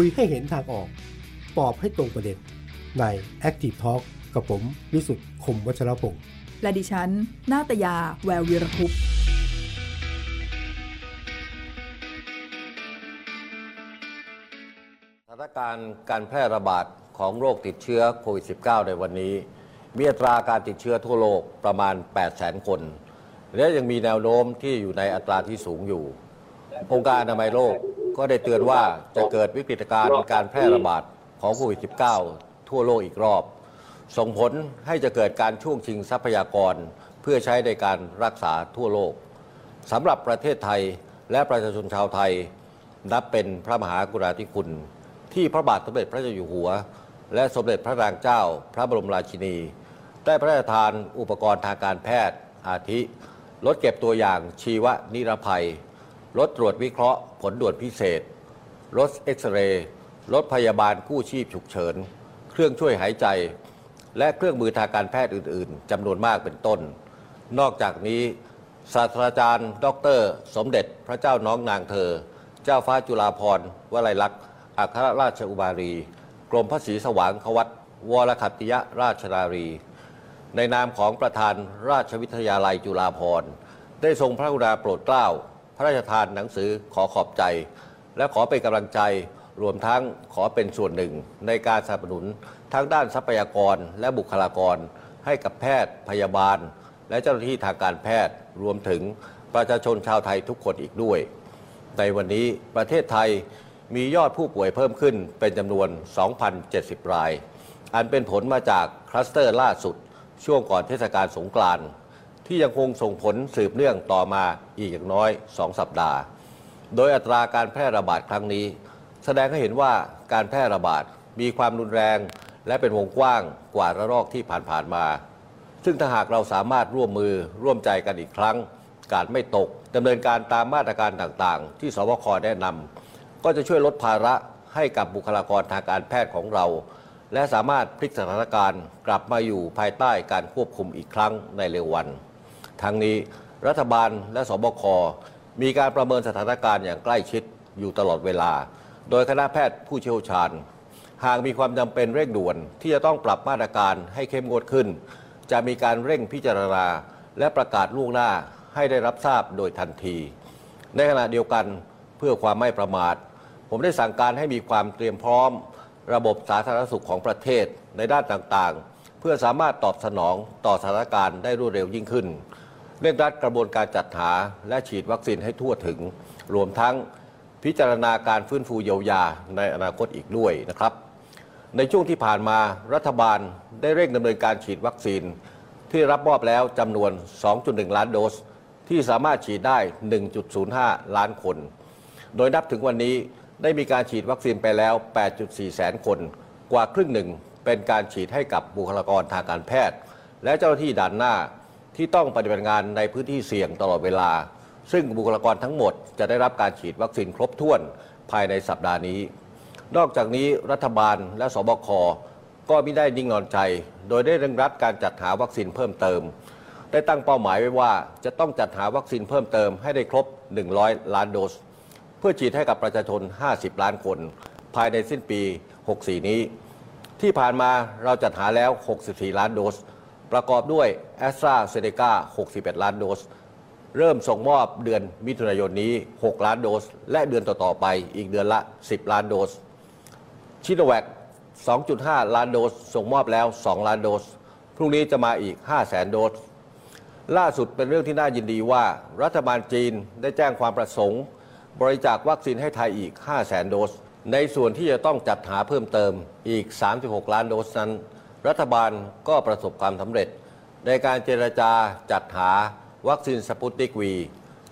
คุยให้เห็นทางออก ตอบให้ตรงประเด็น ใน Active Talk กับผมวิสุทธ์คมวัชรพงศ์และดิฉัน นาตยา แวววีรคุปต์สถานการณ์การแพร่ระบาดของโรคติดเชื้อโควิด -19 ในวันนี้ มีอัตราการติดเชื้อทั่วโลกประมาณ 800,000 คน และยังมีแนวโน้มที่อยู่ในอัตราที่สูงอยู่ องค์การอนามัยโลก ก็ได้เตือนว่าจะเกิดวิกฤตการณ์การแพร่ระบาดของโควิด -19 ทั่วโลกอีกรอบ ส่งผลให้จะเกิดการช่วงชิงทรัพยากร เพื่อใช้ในการรักษาทั่วโลกสำหรับประเทศไทยและประชาชนชาวไทย นับเป็นพระมหากรุณาธิคุณ ที่พระบาทสมเด็จพระเจ้าอยู่หัว และสมเด็จพระนางเจ้า พระบรมราชินี ได้พระราชทานอุปกรณ์ทางการแพทย์อาทิ รถเก็บตัวอย่างชีวนิรภัย รถตรวจวิเคราะห์ ผลด่วนพิเศษ รถเอ็กซเรย์ รถพยาบาลกู้ชีพฉุกเฉิน เครื่องช่วยหายใจ และเครื่องมือทางการแพทย์อื่น ๆจำนวนมากเป็นต้น นอกจากนี้ ศาสตราจารย์ ดร สมเด็จพระเจ้าน้องนางเธอ เจ้าฟ้าจุฬาภรณ์วลัยลักษณ์อัครราชอุบารี กรมพระศรีสว่างควัตวรคัตติยราชนารี ในนามของประธานราชวิทยาลัยจุฬาภรณ์ได้ทรงพระกรุณาโปรดเกล้า พระราชทานหนังสือขอขอบใจ และขอเป็นกำลังใจรวมทั้งขอเป็นส่วนหนึ่งในการสนับสนุนทั้งด้านทรัพยากรและบุคลากร ให้กับแพทย์พยาบาล และเจ้าหน้าที่ทางการแพทย์รวมถึงประชาชนชาวไทยทุกคนอีกด้วย ในวันนี้ประเทศไทยมียอดผู้ป่วยเพิ่มขึ้นเป็นจำนวน 2,070 ราย อันเป็นผลมาจากคลัสเตอร์ล่าสุด ช่วงก่อนเทศกาลสงกรานต์ ที่ยังคงส่งผลสืบเนื่องต่อมาอีกอย่างน้อย 2 สัปดาห์ โดยอัตราการแพร่ระบาดครั้งนี้ แสดงให้เห็นว่าการแพร่ระบาดมีความรุนแรง และเป็นวงกว้างกว่าระลอกที่ผ่านๆมา ซึ่งถ้าหากเราสามารถร่วมมือร่วมใจกันอีกครั้ง การไม่ตกดำเนินการตามมาตรการต่างๆ ที่สบคแนะนำก็จะช่วยลดภาระให้กับบุคลากรทางการแพทย์ของเรา และสามารถพลิกสถานการณ์กลับมาอยู่ภายใต้การควบคุมอีกครั้งในเร็ววัน ทั้งนี้รัฐบาลและสบค มีการประเมินสถานการณ์อย่างใกล้ชิดอยู่ตลอดเวลา โดยคณะแพทย์ผู้เชี่ยวชาญ หากมีความจำเป็นเร่งด่วนที่จะต้องปรับมาตรการให้เข้มงวดขึ้น จะมีการเร่งพิจารณาและประกาศล่วงหน้าให้ได้รับทราบโดยทันที ในขณะเดียวกันเพื่อความไม่ประมาท ผมได้สั่งการให้มีความเตรียมพร้อม ระบบสาธารณสุขของประเทศในด้านต่างๆ เพื่อสามารถตอบสนองต่อสถานการณ์ได้รวดเร็วยิ่งขึ้น เร่งรัดกระบวนการจัดหา และฉีดวัคซีนให้ทั่วถึง รวมทั้งพิจารณาการฟื้นฟูเยียวยาในอนาคตอีกด้วยนะครับ ในช่วงที่ผ่านมารัฐบาลได้เร่งดำเนินการฉีดวัคซีน ที่รับมอบแล้วจำนวน 2.1 ล้านโดส ที่สามารถฉีดได้ 1.05 ล้านคน โดยนับถึงวันนี้ได้มีการฉีดวัคซีนไปแล้ว 8.4 แสนคน กว่าครึ่งหนึ่งเป็นการฉีดให้กับบุคลากรทางการแพทย์ และเจ้าหน้าที่ด่านหน้า ที่ต้องปฏิบัติงานในพื้นที่เสี่ยงตลอดเวลา ซึ่งบุคลากรทั้งหมดจะได้รับการฉีดวัคซีนครบถ้วนภายในสัปดาห์นี้ นอกจากนี้รัฐบาลและสบคก็ไม่ได้นิ่งนอนใจ โดยได้เร่งรัดการจัดหาวัคซีนเพิ่มเติม ได้ตั้งเป้าหมายไว้ว่าจะต้องจัดหาวัคซีนเพิ่มเติมให้ได้ครบ 100 ล้านโดส เพื่อฉีดให้กับประชาชน 50 ล้านคน ภายในสิ้นปี 64 นี้ ที่ผ่านมาเราจัดหาแล้ว 64 ล้านโดส ประกอบด้วยแอสตราเซเนกา61 ล้านโดส เริ่มส่งมอบเดือนมิถุนายนนี้ 6 ล้านโดส และเดือนต่อ ๆ ไปอีกเดือนละ 10 ล้านโดส ชิโนแวค2.5 ล้านโดส ส่งมอบแล้ว 2 ล้านโดส พรุ่งนี้จะมาอีก5แสนโดส ล่าสุดเป็นเรื่องที่น่ายินดีว่า รัฐบาลจีนได้แจ้งความประสงค์ บริจาควัคซีนให้ไทยอีก5แสนโดส ในส่วนที่จะต้องจัดหาเพิ่มเติมอีก 36 ล้านโดสนั้น รัฐบาลก็ประสบความสำเร็จ ในการเจรจาจัดหาวัคซีนสปุตนิกวี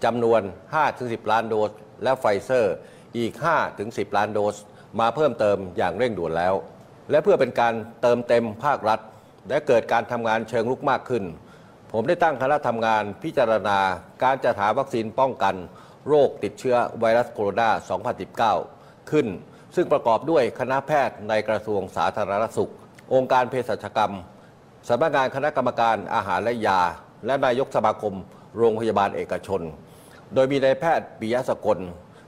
จำนวน 5-10 ล้านโดส และไฟเซอร์อีก 5-10 ล้านโดส มาเพิ่มเติมอย่างเร่งด่วนแล้ว และเพื่อเป็นการเติมเต็มภาครัฐ และเกิดการทำงานเชิงรุกมากขึ้น ผมได้ตั้งคณะทำงานพิจารณาการจัดหาวัคซีนป้องกัน โรคติดเชื้อไวรัสโคโรนา 2019 ขึ้น ซึ่งประกอบด้วยคณะแพทย์ในกระทรวงสาธารณสุข องค์การเภสัชกรรมสำนักงานคณะกรรมการอาหารและยา และนายกสมาคม โรงพยาบาลเอกชน โดยมีนายแพทย์ปิยะสกล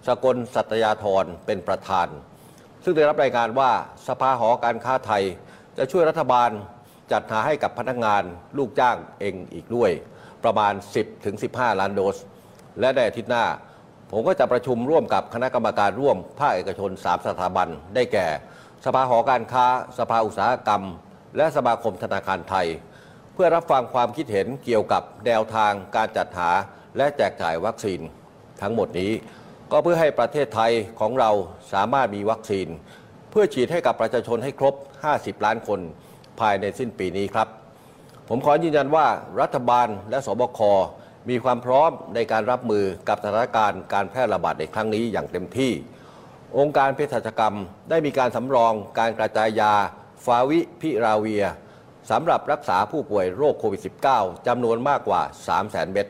สกลสัตยาธรเป็นประธาน ซึ่งได้รับรายงานว่าสภาหอการค้าไทย จะช่วยรัฐบาลจัดหาให้กับพนักงานลูกจ้างเองอีกด้วย ประมาณ 10-15 ล้านโดส และในอาทิตย์หน้า ผมก็จะประชุมร่วมกับคณะกรรมการร่วมภาคเอกชน 3 สถาบันได้แก่ สภาหอการค้า สภาอุตสาหกรรม และสมาคมธนาคารไทย เพื่อรับฟังความคิดเห็นเกี่ยวกับแนวทางการจัดหาและแจกจ่ายวัคซีน ทั้งหมดนี้ก็เพื่อให้ประเทศไทยของเราสามารถมีวัคซีน เพื่อฉีดให้กับประชาชนให้ครบ 50 ล้านคนภายในสิ้นปีนี้ครับ ผมขอยืนยันว่ารัฐบาลและสบคมีความพร้อมในการรับมือกับสถานการณ์การแพร่ระบาดในครั้งนี้อย่างเต็มที่ องค์การเภสัชกรรม ได้มีการสำรองการกระจายยาฟาวิพิราเวียสำหรับรักษาผู้ป่วยโรคโควิด -19 จำนวนมากกว่า 300,000 เม็ด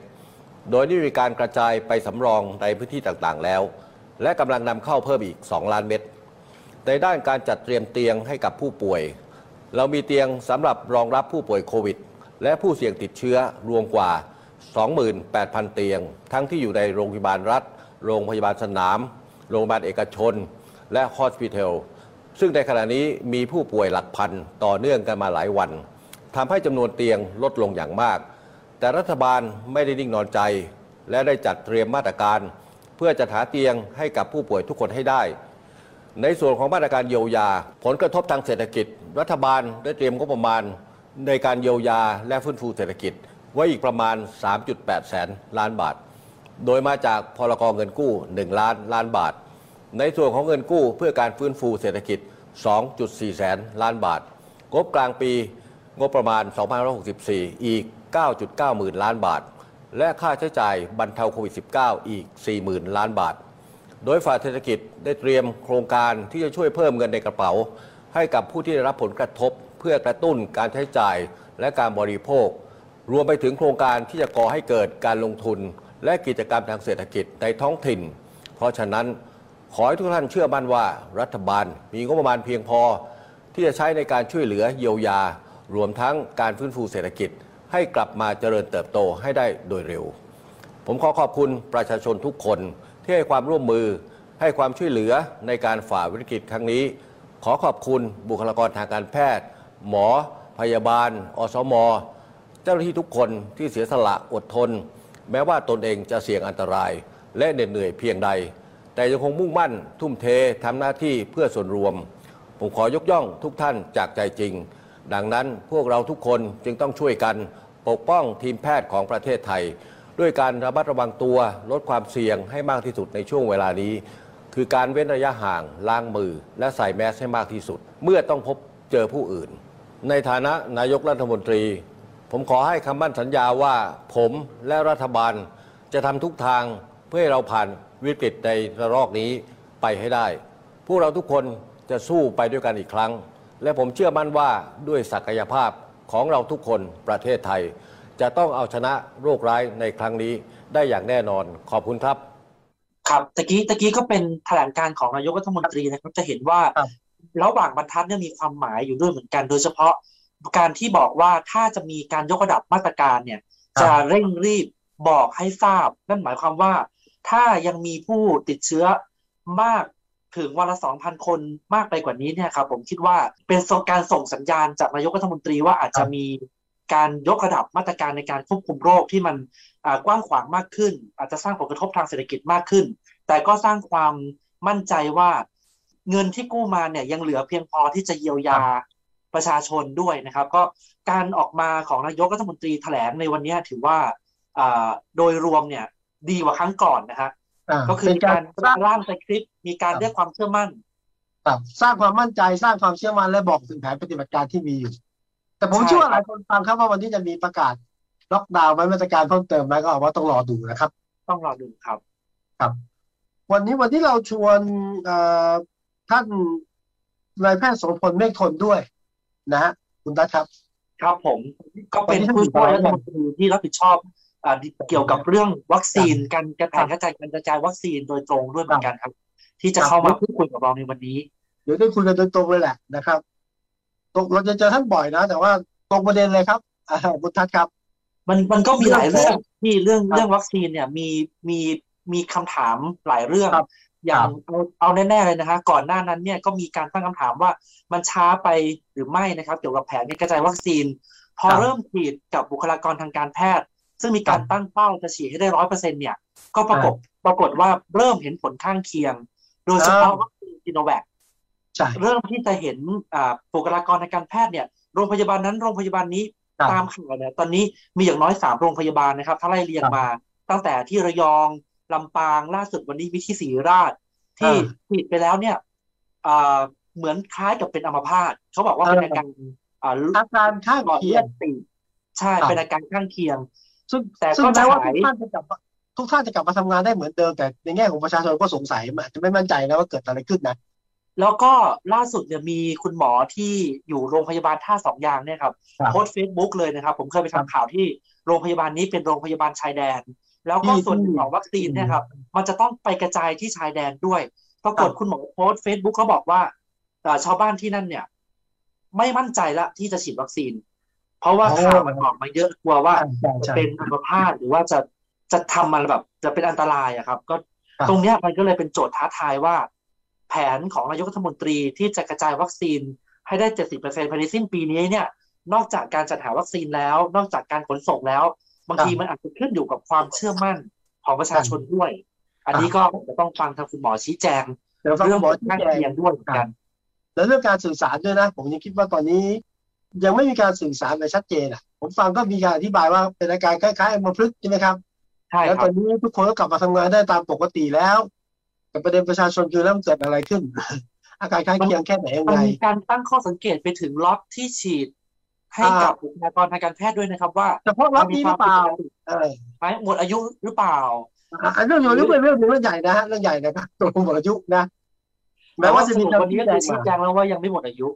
โดยนี่มีการกระจายไปสำรองในพื้นที่ต่างๆ แล้ว และกำลังนำเข้าเพิ่มอีก 2 ล้านเม็ด ในด้านการจัดเตรียมเตียงให้กับผู้ป่วย เรามีเตียงสำหรับรองรับผู้ป่วยโควิด และผู้เสี่ยงติดเชื้อรวมกว่า 28,000 เตียง ทั้งที่อยู่ในโรงพยาบาลรัฐ โรงพยาบาลสนาม โรงพยาบาลเอกชน และฮอสพิทอลซึ่งในขณะนี้มีผู้ป่วยหลักพันต่อเนื่องกันมาหลายวันทำให้จำนวนเตียงลดลงอย่างมาก แต่รัฐบาลไม่ได้นิ่งนอนใจ และได้จัดเตรียมมาตรการ เพื่อจัดหาเตียงให้กับผู้ป่วยทุกคนให้ได้ ในส่วนของมาตรการเยียวยา ผลกระทบทางเศรษฐกิจ รัฐบาลได้เตรียมงบประมาณ ในการเยียวยาและฟื้นฟูเศรษฐกิจ ไว้อีกประมาณ 3.8 แสนล้านบาท โดยมาจากพรกเงินกู้ 1 ล้านล้านบาท ในส่วนของเงินกู้เพื่อการฟื้นฟูเศรษฐกิจ 2.4 แสนล้านบาท งบกลางปีงบประมาณ 2564 อีก 9.9 หมื่นล้านบาท และค่าใช้จ่ายบรรเทาโควิด -19 อีก 40,000 ล้านบาท โดยฝ่ายเศรษฐกิจได้เตรียมโครงการที่จะช่วยเพิ่มเงินในกระเป๋า ให้กับผู้ที่ได้รับผลกระทบ เพื่อกระตุ้นการใช้จ่ายและการบริโภค รวมไปถึงโครงการที่จะก่อให้เกิดการลงทุน และกิจกรรมทางเศรษฐกิจในท้องถิ่น เพราะฉะนั้นขอให้ทุกท่านเชื่อมั่นว่ารัฐบาลมีงบประมาณเพียงพอ ที่จะใช้ในการช่วยเหลือเยียวยา รวมทั้งการฟื้นฟูเศรษฐกิจ ให้กลับมาเจริญเติบโตให้ได้โดยเร็ว ผมขอขอบคุณประชาชนทุกคนที่ให้ความร่วมมือ ให้ความช่วยเหลือในการฝ่าวิกฤตครั้งนี้ ขอขอบคุณบุคลากรทางการแพทย์ หมอ พยาบาล อสม เจ้าหน้าที่ทุกคนที่เสียสละอดทน แม้ว่าตนเองจะเสี่ยงอันตราย และเหน็ดเหนื่อยเพียงใด แต่ยังคงมุ่งมั่น ทุ่มเททำหน้าที่เพื่อส่วนรวม ผมขอยกย่องทุกท่านจากใจจริง ดังนั้นพวกเราทุกคนจึงต้องช่วยกันปกป้องทีมแพทย์ของประเทศไทย ด้วยการระมัดระวังตัวลดความเสี่ยงให้มากที่สุดในช่วงเวลานี้ คือการเว้นระยะห่างล้างมือ และใส่แมสให้มากที่สุด เมื่อต้องพบเจอผู้อื่น ในฐานะนายกรัฐมนตรี ผมขอให้คำมั่นสัญญาว่าผมและรัฐบาลจะทำทุกทางเพื่อให้เราผ่านวิกฤตในระลอกนี้ไปให้ได้ พวกเราทุกคนจะสู้ไปด้วยกันอีกครั้ง และผมเชื่อมั่นว่าด้วยศักยภาพของเราทุกคนประเทศไทย จะต้องเอาชนะโรคร้ายในครั้งนี้ได้อย่างแน่นอนขอบคุณครับครับตะกี้ตะกี้ก็เป็นแถลงการของนายกรัฐมนตรีนะครับจะเห็นว่าครับระหว่างบรรทัดเนี่ยมีความหมายอยู่ด้วยเหมือนกันโดยเฉพาะ การที่บอกว่าถ้าจะมีการยกระดับมาตรการเนี่ย จะเร่งรีบบอกให้ทราบ นั่นหมายความว่า ถ้ายังมีผู้ติดเชื้อมากถึงวันละสองพันคนมากไปกว่านี้เนี่ยครับผมคิดว่าเป็นการส่งสัญญาณจากนายกรัฐมนตรีว่าอาจจะมีการยกระดับมาตรการในการควบคุมโรคที่มันอ่ากว้างขวางมากขึ้น อาจจะสร้างผลกระทบทางเศรษฐกิจมากขึ้น แต่ก็สร้างความมั่นใจว่าเงินที่กู้มาเนี่ยยังเหลือเพียงพอที่จะเยียวยา ประชาชนด้วยนะครับ ก็การออกมาของนายกรัฐมนตรีแถลงในวันนี้ถือว่าอ่าโดยรวมเนี่ยดีกว่าครั้งก่อนนะฮะอ่าก็คือเป็นมีกาการรสร้างร่างสคริปต์มีการครับเรียกความเชื่อมั่นครับสร้างความมั่นใจสร้างความเชื่อมั่นและบอกถึงแผนปฏิบัติการที่มีอยู่ แต่ผมใช่เชื่อว่าหลายคนฟังครับว่าวันนี้จะมีประกาศล็อกดาวน์ไหมมาตรการเพิ่มเติมไหมก็เอาว่าต้องรอดูนะครับ ต้องรอดูครับวันนี้วันที่เราชวนเอ่อท่านนายแพทย์โสพลเมฆทนด้วย นะฮะคุณตั๊ดครับ ครับผม ก็เป็นวันนี้ท่านผู้ช่วยอยู่รัฐต่อมนตรีที่รับผิดชอบอ่าเกี่ยวกับเรื่องวัคซีนการกระจายกระจายการกระจายวัคซีนโดยตรงด้วยเหมือนกันครับ ที่จะเข้ามาพูดคุยกับเราในวันนี้ เดี๋ยวได้คุยกันโดยตรงเลยแหละนะครับตรงเราจะเจอท่านบ่อยนะ แต่ว่าตรงประเด็นเลยครับอ่าคุณทัศน์ครับ มันมันก็มีหลายเรื่เรื่อองงที่เรื่องครับเรื่องวัคซีนเนี่ยมีมีมีคำถามหลายเรื่องครับ อย่างเอาเอาแน่ๆเลยนะฮะก่อนหน้านั้นเนี่ยก็มีการตั้งคำถามว่ามันช้าไปหรือไม่นะครับเกี่ยวกับแผนกระจายวัคซีน พอเริ่มฉีดกับบุคลากรทางการแพทย์ ซึ่งมีการตั้งเป้าจะฉีดให้ได้ร้อยเปอร์เซ็นเนี่ยก็ปรากฏปรากฏว่าเริ่มเห็นผลข้างเคียง โดยเฉพาะวัคซีนซิโนแวคใช่เริ่มที่จะเห็นอ่าบุคลากรทางการแพทย์เนี่ยโรงพยาบาลนั้นโรงพยาบาลนี้ครับตามข่าวเนี่ยตอนนี้มีอย่างน้อยสามโรงพยาบาลนะครับ ถ้าไล่เรียงครับมา ตั้งแต่ที่ระยอง ลำปางล่าสุดวันนี้วิที่ศรีราช ที่อ่าฉีดไปแล้วเนี่ยอ่าเหมือนคล้ายกับเป็นอัมพาตเขาบอกว่าเออเป็นอาการอ่าอาการข้างหลอดเคีเลืยองดตีบใช่ครับเป็นอาการข้างเคียง ซึ่งแต่ซึ่งก็จะแม้ว่าหายทุกท่านจะกลับมาทุกท่านจะกลับมาทำงานได้เหมือนเดิมแต่ในแง่ของประชาชนก็สงสัยมันอาจจะไม่มั่นใจนะว่าเกิดอะไรขึ้นนะแล้วก็ล่าสุดเนี่ยมีคุณหมอที่อยู่โรงพยาบาลท่าสองยางเนี่ยครับครับโพสต์เฟซบุ๊กเลยนะครับ ผมเคยไปทำข่าวที่โรงพยาบาลนี้เป็นโรงพยาบาลชายแดน แล้วก็ที่ส่วนหนึ่งที่ของวัคซีนเนี่ยครับ มันจะต้องไปกระจายที่ชายแดนด้วยปรากฏครับคุณหมอโพสต์เฟซบุ๊กเขาบอกว่าเอ่อชาวบ้านที่นั่นเนี่ย ไม่มั่นใจละที่จะฉีดวัคซีน เพราะว่าข่าวมันออกมาเยอะกลัวว่าใช่จะใช่เป็นอัมพาตหรือว่าจะจะทำมันแบบจะเป็นอันตรายอะครับ ก็ครับตรงเนี้ยมันก็เลยเป็นโจทย์ท้าทายว่า แผนของนายกรัฐมนตรีที่จะกระจายวัคซีนให้ได้70%ภายในสิ้นปีนี้เนี่ย นอกจากการจัดหาวัคซีนแล้ว นอกจากการขนส่งแล้ว บางทีมันอาจจะขึ้นอยู่กับความเชื่อมั่นของประชาชนด้วย อันนี้ก็จะต้องฟังทางคุณหมอชี้แจงเดี๋ยวฟังเรื่คุองณหมอผลชี้ข้างแจงเคียงด้วยเหมือนกัน แล้วเรื่องการสื่อสารด้วยนะ ผมยังคิดว่าตอนนี้ ยังไม่มีการสื่อสารแบบชัดเจนอะ ผมฟังก็มีการอธิบายว่าเป็นอาการคล้ายๆอัมพฤกษ์ใช่ไหมครับใช่แล้วคตรัอบนนี้ทุกคนก็กลับมาทำงานได้ตามปกติแล้วแต่ประเด็นประชาชนคือแล้วมันเกิดอะไรขึ้น อาการข้างเคียงแค่ไหนยังมันไงมีการตั้งข้อสังเกตไปถึงล็อตที่ฉีด ให้อ่ากักับบุคลากรทางการแพทย์ด้วยนะครับ ว่าเฉพาะรอบนี้หรือเปล่ามันมีควมผิดปกติเออไหมหมดอายุหรือเปล่าอะอันเรื่องอยู่เรื่องเรื่องเรื่องใหญ่นะฮะเรื่องใหญ่นะครับตัวหมดอายุนะแม้ว่าจะมีแต่การวันนี้ชี้ก็แจคืองชี้มาแจงแล้วว่ายังไม่หมดอายุ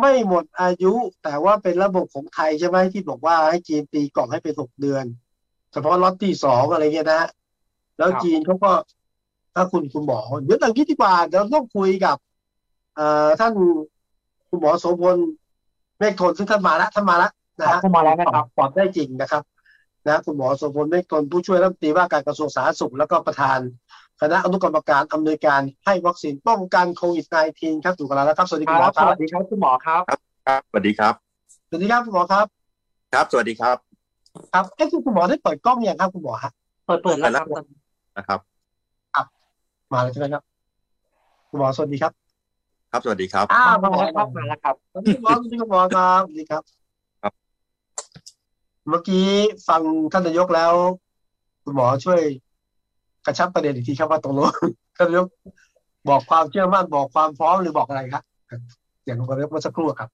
ไม่หมดอายุ แต่ว่าเป็นระบบของไทยใช่ไหมที่บอกว่าให้จีนตีกล่องให้เป็นหกเดือน เฉพาะล็อตที่สองอะไรเงี้ยนะฮะแล้วครับจีนเขาก็ถ้าคุณคุณหมอเดี๋ยวต่างคิดดีกว่าเดี๋ยวต้องคุยกับ เอ่อท่านคุณหมอโสพล เมฆทนซึ่งท่านมาแล้วท่านมาแล้วนะครับฮะเข้ามาแล้วนะครับตอบได้จริงนะครับนะคุณหมอโสพลเมฆทนผู้ช่วยรัฐมนตรีว่าการกระทรวงสาธารณสุข แล้วก็ประธาน คณะอนุกรรมการอำนวยการให้วัคซีนป้องกันโควิด -19 ครับอยู่กับเราแล้วครับสวัสดีคคุณหมรัอบคสรับวัสดีครับคุณหมอครับครับสวัสดีครับสวัสดีครับคุณหมอครับ ครับ สวัสดีครับ ครับเอ๊ะคุณหมอได้เปิดกล้องยังครับคุณหมอฮะเปิดเปิดแล้วครับเปิดแล้วนะครับมาแล้วใช่ไหมครับคุณหมอสวัสดีครับ ครับสวัสดีครับอ้าวมามาแล้วครับมาแล้วครับสวัสดีคุณหมอสวัสดีคุณหมอครับสวัสดีครับ ครับ เมื่อกี้ฟังท่านนายกแล้ว คุณหมอช่วยกระชับประเด็นอีกทีครับว่าตรงโน้นท่านนายกบอกความเชื่อมั่นบอกความพร้อมหรือบอกอะไรครับอย่างคุณนายกเมื่อสักครู่ครับ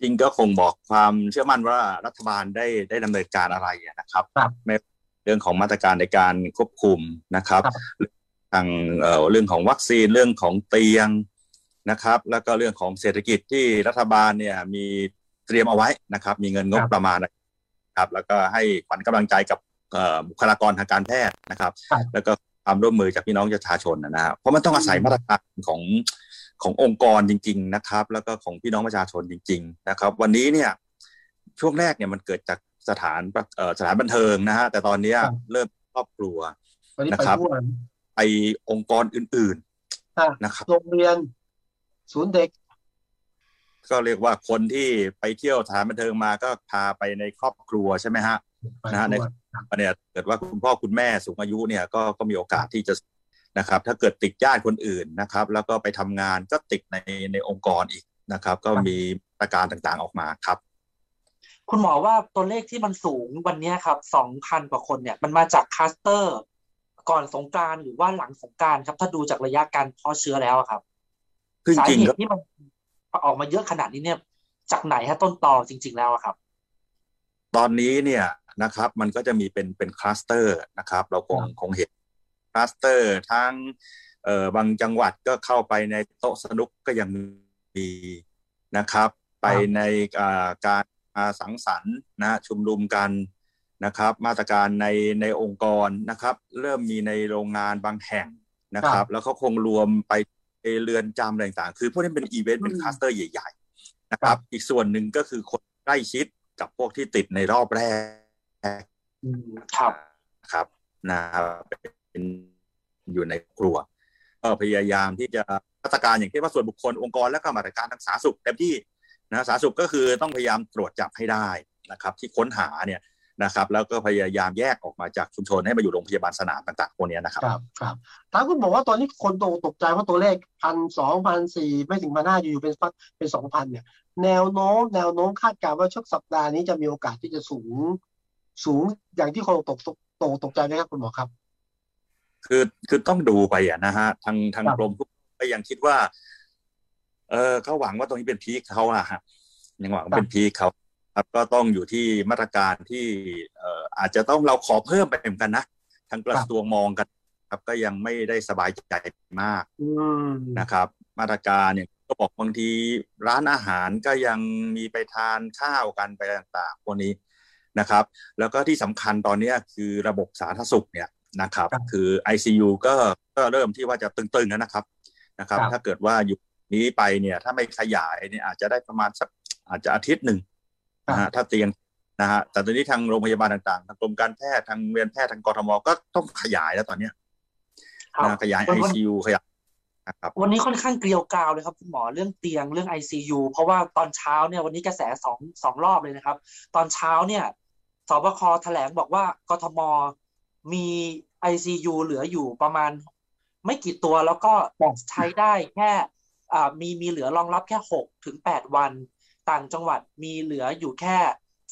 จริงก็คงบอกความเชื่อมั่นว่ารัฐบาลได้ได้ดำเนินการอะไรอะนะครับครับไม่เรื่องของมาตรการในการควบคุมนะครับครับทางเอ่อเรื่องของวัคซีนเรื่องของเตียง นะครับ แล้วก็เรื่องของเศรษฐกิจที่รัฐบาลเนี่ยมีเตรียมเอาไว้นะครับ มีเงินงบประมาณนะครับ แล้วก็ให้ขวัญกำลังใจกับเอ่อบุคลากรทางการแพทย์นะครับครับ แล้วก็ความร่วมมือจากพี่น้องประชาชนนะฮะเพราะมันต้องอาศัยมาตรการของขององค์กรจริง ๆนะครับ แล้วก็ของพี่น้องประชาชนจริง ๆ นะครับ วันนี้เนี่ยช่วงแรกเนี่ยมันเกิดจากสถานเอ่อสถานบันเทิงนะฮะแต่ตอนเนี้ยครับเริ่มครอบครัววันนี้นะไปครับทั่วไปองค์กรอื่นอะๆนะครับโรงเรียน ศูนย์เด็ก ก็เรียกว่าคนที่ไปเที่ยวสถานบันเทิงมาก็พาไปในครอบครัวใช่ไหมฮะนะฮะในเนี่ยเกิดว่าคุณพ่อคุณแม่สูงอายุเนี่ยก็ก็มีโอกาสที่จะนะครับ ถ้าเกิดติดญาติคนอื่นนะครับ แล้วก็ไปทำงานก็ติดในในองค์กรอีกนะครับ ก็มีมาตรการต่างๆออกมาครับ คุณหมอว่าตัวเลขที่มันสูงวันเนี้ยครับสองพันกว่าคนเนี่ย มันมาจากคลัสเตอร์ ก่อนสงกรานต์หรือว่าหลังสงกรานต์ครับ ถ้าดูจากระยะการเพาะเชื้อแล้วอะครับ คือจสาริงเหๆก็ตุที่มันออกมาเยอะขนาดนี้เนี่ย จากไหนฮะต้นตอจริง ๆ แล้วอะครับ ตอนนี้เนี่ยนะครับ มันก็จะมีเป็นเป็นคลัสเตอร์นะครับ เราคงครับคงเห็นคลัสเตอร์ทั้งเอ่อบางจังหวัดก็เข้าไปในโต๊ะสนุ้กก็ยังมีนะครับ ไปในอ่าการอ่าสังสรรค์นะชุมนุมกันนะครับ มาตรการในในองค์กรนะครับ เริ่มมีในโรงงานบางแห่งนะครับ แล้วเขาคงรวมไป เรือนจำอะไรต่างๆ คือพวกนี้เป็นอีเวนต์เป็นคลัสเตอร์ใหญ่ ๆ นะครับ อีกส่วนหนึ่งก็คือคนใกล้ชิดกับพวกที่ติดในรอบแรกอืมครับครับนะครับเป็นอยู่ในครัวก็พยายามที่จะมาตรการอย่างที่ว่าส่วนบุคคลองค์กรและก็มาตรการทางสาธารณสุขเต็มที่นะสาธารณสุขก็คือต้องพยายามตรวจจับให้ได้นะครับ ที่ค้นหาเนี่ย นะครับ แล้วก็พยายามแยกออกมาจากชุมชนให้มาอยู่โรงพยาบาลสนามต่างๆพวกนี้นะครับครับครับถ้าคุณบอกว่าตอนนี้คนตกตกใจว่าตัวเลขพันสองพันสี่ไม่ถึงพันห้าอยู่ๆเป็นเป็นสองพันเนี่ย แนวโน้มแนวโน้มคาดการณ์ว่าช่วงสัปดาห์นี้จะมีโอกาสที่จะสูง สูงอย่างที่คนตกตกตกตกใจไหมครับคุณหมอครับ คือคือต้องดูไปอะนะฮะทางทางครับกรมก็ยังคิดว่า เออเขาหวังว่าตรงนี้เป็นพีคเขาอะฮะยังหวังว่าเป็นพีคเขา ครับก็ต้องอยู่ที่มาตรการที่เอ่ออาจจะต้องเราขอเพิ่มไปเหมือนกันนะทางกระทรวงมองกัน ครับก็ยังไม่ได้สบายใจมากอืมนะครับ มาตรการเนี่ยก็บอกบางทีร้านอาหารก็ยังมีไปทานข้าวกันไปต่างๆพวกนี้นะครับ แล้วก็ที่สำคัญตอนเนี้ยคือระบบสาธารณสุขเนี่ยนะครับ คือ ICU ก็ก็เริ่มที่ว่าจะตึงๆแล้วนะครับนะครับ ถ้าเกิดว่าอยู่นี้ไปเนี่ยถ้าไม่ขยายเนี่ยอาจจะได้ประมาณสักอาจจะอาทิตย์หนึ่ง นะฮะถ้าเตียงนะฮะแต่ตอนนี้ทางโรงพยาบาลต่างๆทางกรมการแพทย์ทางเวียนแพทย์ทางกรทมก็ต้องขยายแล้วตอนเนี้ยครับนะขยายวันวัน ICU ขยายนะครับวันนี้ค่อนข้างเกลียวกราวเลยครับคุณหมอเรื่องเตียงเรื่อง ICU เพราะว่าตอนเช้าเนี่ยวันนี้กระแสสองสองรอบเลยนะครับ ตอนเช้าเนี่ยสบคแถลงบอกว่ากทมมี ICU เหลืออยู่ประมาณ ไม่กี่ตัวแล้วก็ใช้ได้แค่อ่ามีมีเหลือรองรับแค่หกถึงแปดวัน ต่างจังหวัดมีเหลืออยู่แค่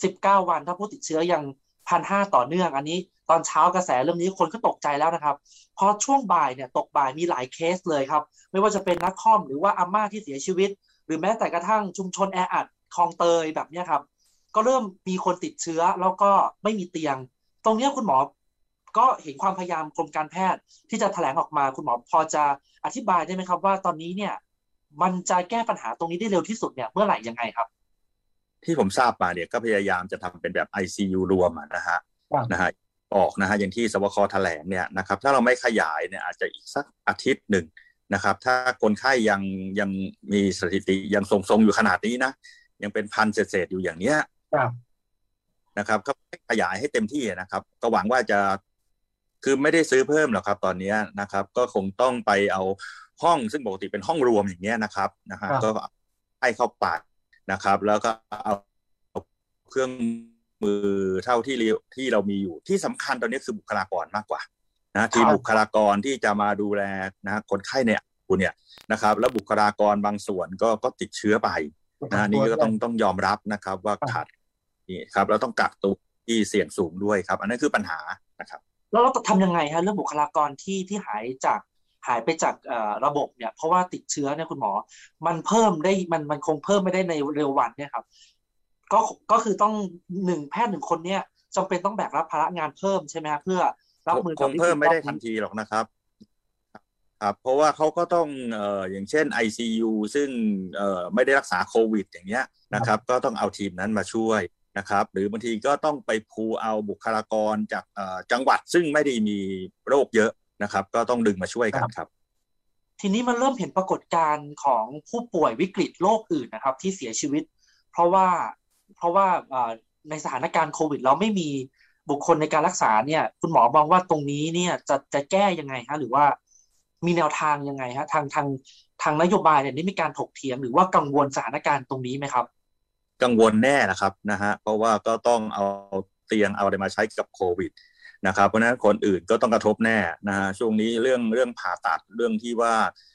สิบเก้าวัน ถ้าผู้ติดเชื้อยังพันห้าต่อเนื่อง อันนี้ตอนเช้ากระแสเรื่องนี้คนก็ตกใจแล้วนะครับ พอช่วงบ่ายเนี่ยตกบ่ายมีหลายเคสเลยครับ ไม่ว่าจะเป็นนักคอมหรือว่าอาม่าที่เสียชีวิต หรือแม้แต่กระทั่งชุมชนแออัดคลองเตยแบบนี้ครับก็เริ่มมีคนติดเชื้อแล้วก็ไม่มีเตียง ตรงนี้คุณหมอก็เห็นความพยายามกรมการแพทย์ที่จะแถลงออกมาคุณหมอพอจะอธิบายได้ไหมครับว่าตอนนี้เนี่ย มันจะแก้ปัญหาตรงนี้ได้เร็วที่สุดเนี่ยเมื่อไหร่ยังไงครับ ที่ผมทราบมาเนี่ยก็พยายามจะทำเป็นแบบ ICU รวมอะนะฮะครับนะฮะออกนะฮะอย่างที่สบคแถลงเนี่ยนะครับ ถ้าเราไม่ขยายเนี่ยอาจจะอีกสักอาทิตย์หนึ่งนะครับ ถ้าคนไข้ยังยังมีสถิติยังทรงๆอยู่ขนาดนี้นะยังเป็นพันเศษๆอยู่อย่างเนี้ยครับนะครับ ก็ขยายให้เต็มที่นะครับ ก็หวังว่าจะคือไม่ได้ซื้อเพิ่มหรอกครับ ตอนเนี้ยนะครับ ก็คงต้องไปเอา ห้องซึ่งปกติเป็นห้องรวมอย่างเงี้ยนะครับนะฮะครับก็ให้เข้าไปนะครับ แล้วก็เอาเครื่องมือเท่าที่เราที่เรามีอยู่ที่สำคัญตอนนี้คือบุคลากรมากกว่านะทีมบุคลากรที่จะมาดูแลนะคนไข้ในคุณเนี่ยนะครับ แล้วบุคลากรบางส่วนก็ก็ติดเชื้อไปนะนี่ก็ต้องต้องยอมรับนะครับว่าขาดนี่ครับแล้วต้องกักตัวที่เสี่ยงสูงด้วยครับ อันนั้นคือปัญหานะครับ แล้วเราจะทำยังไงฮะเรื่องบุคลากรที่ที่หายจาก หายไปจากเอ่อระบบเนี่ยเพราะว่าติดเชื้อเนี่ยคุณหมอ มันเพิ่มได้มันมันคงเพิ่มไม่ได้ในเร็ววันเนี่ยครับก็ก็คือต้องหนึ่งแพทย์หนึ่งคนเนี่ยจำเป็นต้องแบกรับภาระงานเพิ่มใช่ไหมฮะเพื่อรับมือคกับงวิกฤตเพิ่มไม่ได้รอบทันทีหรอกนะครับครับเพราะว่าเขาก็ต้องเอ่ออย่างเช่น ICU ซึ่งเอ่อไม่ได้รักษาโควิด อย่างเงี้ยนะครับ ก็ต้องเอาทีมนั้นมาช่วยนะครับ หรือบางทีก็ต้องไปพูเอาบุคลากรจากเอ่อจังหวัดซึ่งไม่ได้มีโรคเยอะ นะครับ ก็ต้องดึงมาช่วยกันครับ ทีนี้มันเริ่มเห็นปรากฏการณ์ของผู้ป่วยวิกฤตโรคอื่นนะครับ ที่เสียชีวิต เพราะว่าเพราะว่าเอ่อในสถานการณ์โควิด เราไม่มีบุคคลในการรักษาเนี่ย คุณหมอมองว่าตรงนี้เนี่ยจะจะแก้ยังไงฮะหรือว่ามีแนวทางยังไงฮะทางทางทางนโยบายเนี่ยได้มีการถกเถียงหรือว่ากังวลสถานการณ์ตรงนี้ไหมครับ กังวลแน่นะครับนะฮะเพราะว่าก็ต้องเอาเตียงเอาอะไรมาใช้กับโควิด นะครับเพราะฉะนั้นคนอื่นก็ต้องกระทบแน่นะฮะช่วงนี้เรื่องเรื่องผ่าตัดเรื่องที่ว่า